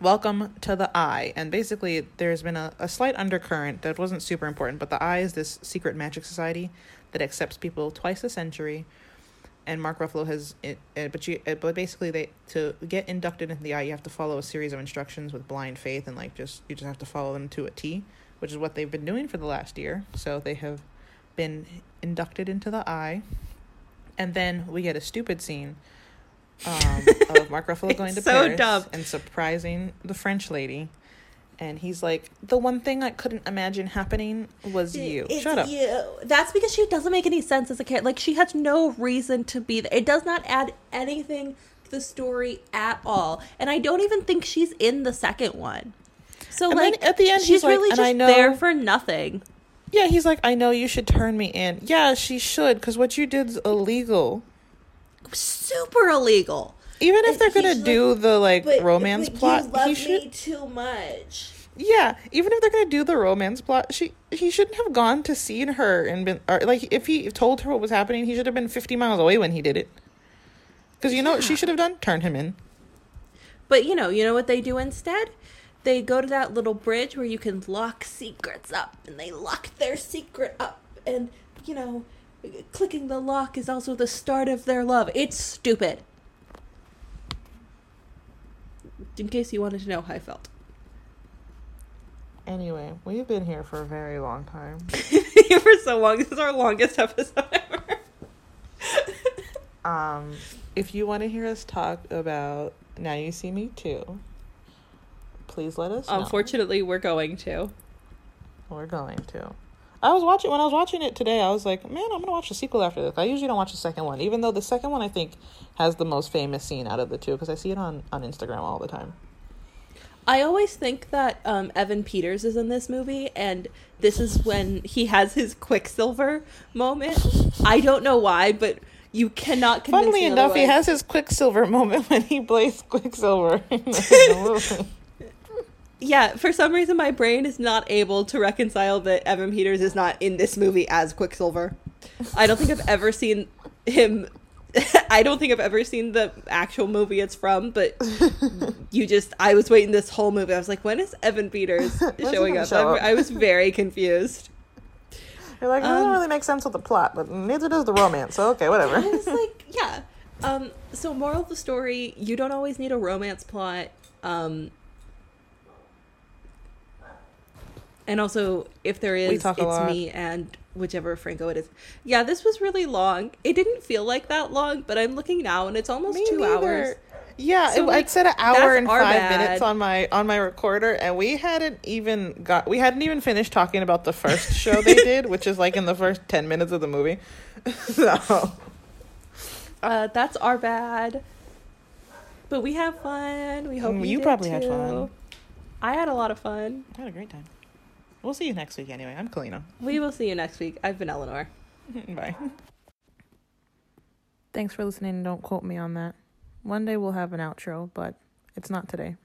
Welcome to the Eye. And basically, there's been a, a slight undercurrent that wasn't super important, but the Eye is this secret magic society that accepts people twice a century. And Mark Ruffalo has it, but you, but basically, they to get inducted into the Eye, you have to follow a series of instructions with blind faith, and like just you just have to follow them to a T, which is what they've been doing for the last year. So they have been inducted into the Eye, and then we get a stupid scene um, of Mark Ruffalo (laughs) going to so Paris dumb. and surprising the French lady. And he's like, the one thing I couldn't imagine happening was you. It's Shut up. you. That's because she doesn't make any sense as a character. Like she has no reason to be there. It does not add anything to the story at all. And I don't even think she's in the second one. So And like at the end, she's he's like, really just I know- there for nothing. Yeah, he's like, I know you should turn me in. Yeah, she should, because what you did's illegal. Super illegal. Even if they're gonna like, do the like But, romance but plot, he should. too much. Yeah, even if they're gonna do the romance plot, she he shouldn't have gone to see her and been or like if he told her what was happening, he should have been fifty miles away when he did it. Because you know what she should have done? Turn him in. But you know, you know what they do instead? They go to that little bridge where you can lock secrets up, and they lock their secret up, and you know, clicking the lock is also the start of their love. It's stupid. In case you wanted to know how I felt. Anyway, we've been here for a very long time. (laughs) For so long, this is our longest episode (laughs) ever. Um, if you want to hear us talk about Now You See Me 2, please let us know. Unfortunately, we're going to. We're going to. I was watching when I was watching it today. I was like, man, I'm gonna watch the sequel after this. I usually don't watch the second one, even though the second one I think has the most famous scene out of the two because I see it on on Instagram all the time. I always think that um, Evan Peters is in this movie, and this is when he has his Quicksilver moment. I don't know why, but you cannot convince Funnily me enough, he has his Quicksilver (laughs) moment when he plays Quicksilver. (laughs) in the movie. Yeah, for some reason, my brain is not able to reconcile that Evan Peters is not in this movie as Quicksilver. I don't think I've ever seen him. (laughs) I don't think I've ever seen the actual movie it's from, but (laughs) you just. I was waiting this whole movie. I was like, when is Evan Peters (laughs) showing up? show up? I was very confused. You're like, it doesn't Um, really make sense with the plot, but neither does the romance. So okay, whatever. I was like, yeah. Um, so moral of the story, you don't always need a romance plot. Um and also if there is, talk it's lot. me and whichever Franco it is. Yeah, this was really long. It didn't feel like that long, but I'm looking now and it's almost Me two neither. hours. Yeah, So, it, like, I'd said an hour and five bad. minutes on my on my recorder, and we hadn't even got we hadn't even finished talking about the first show they (laughs) did, which is like in the first ten minutes of the movie. (laughs) so Uh that's our bad. But we have fun. We hope Mm, you, probably had fun. I had a lot of fun. I had a great time. We'll see you next week anyway. I'm Kalina. We will see you next week. I've been Eleanor. (laughs) Bye. Thanks for listening. Don't quote me on that. One day we'll have an outro, but it's not today.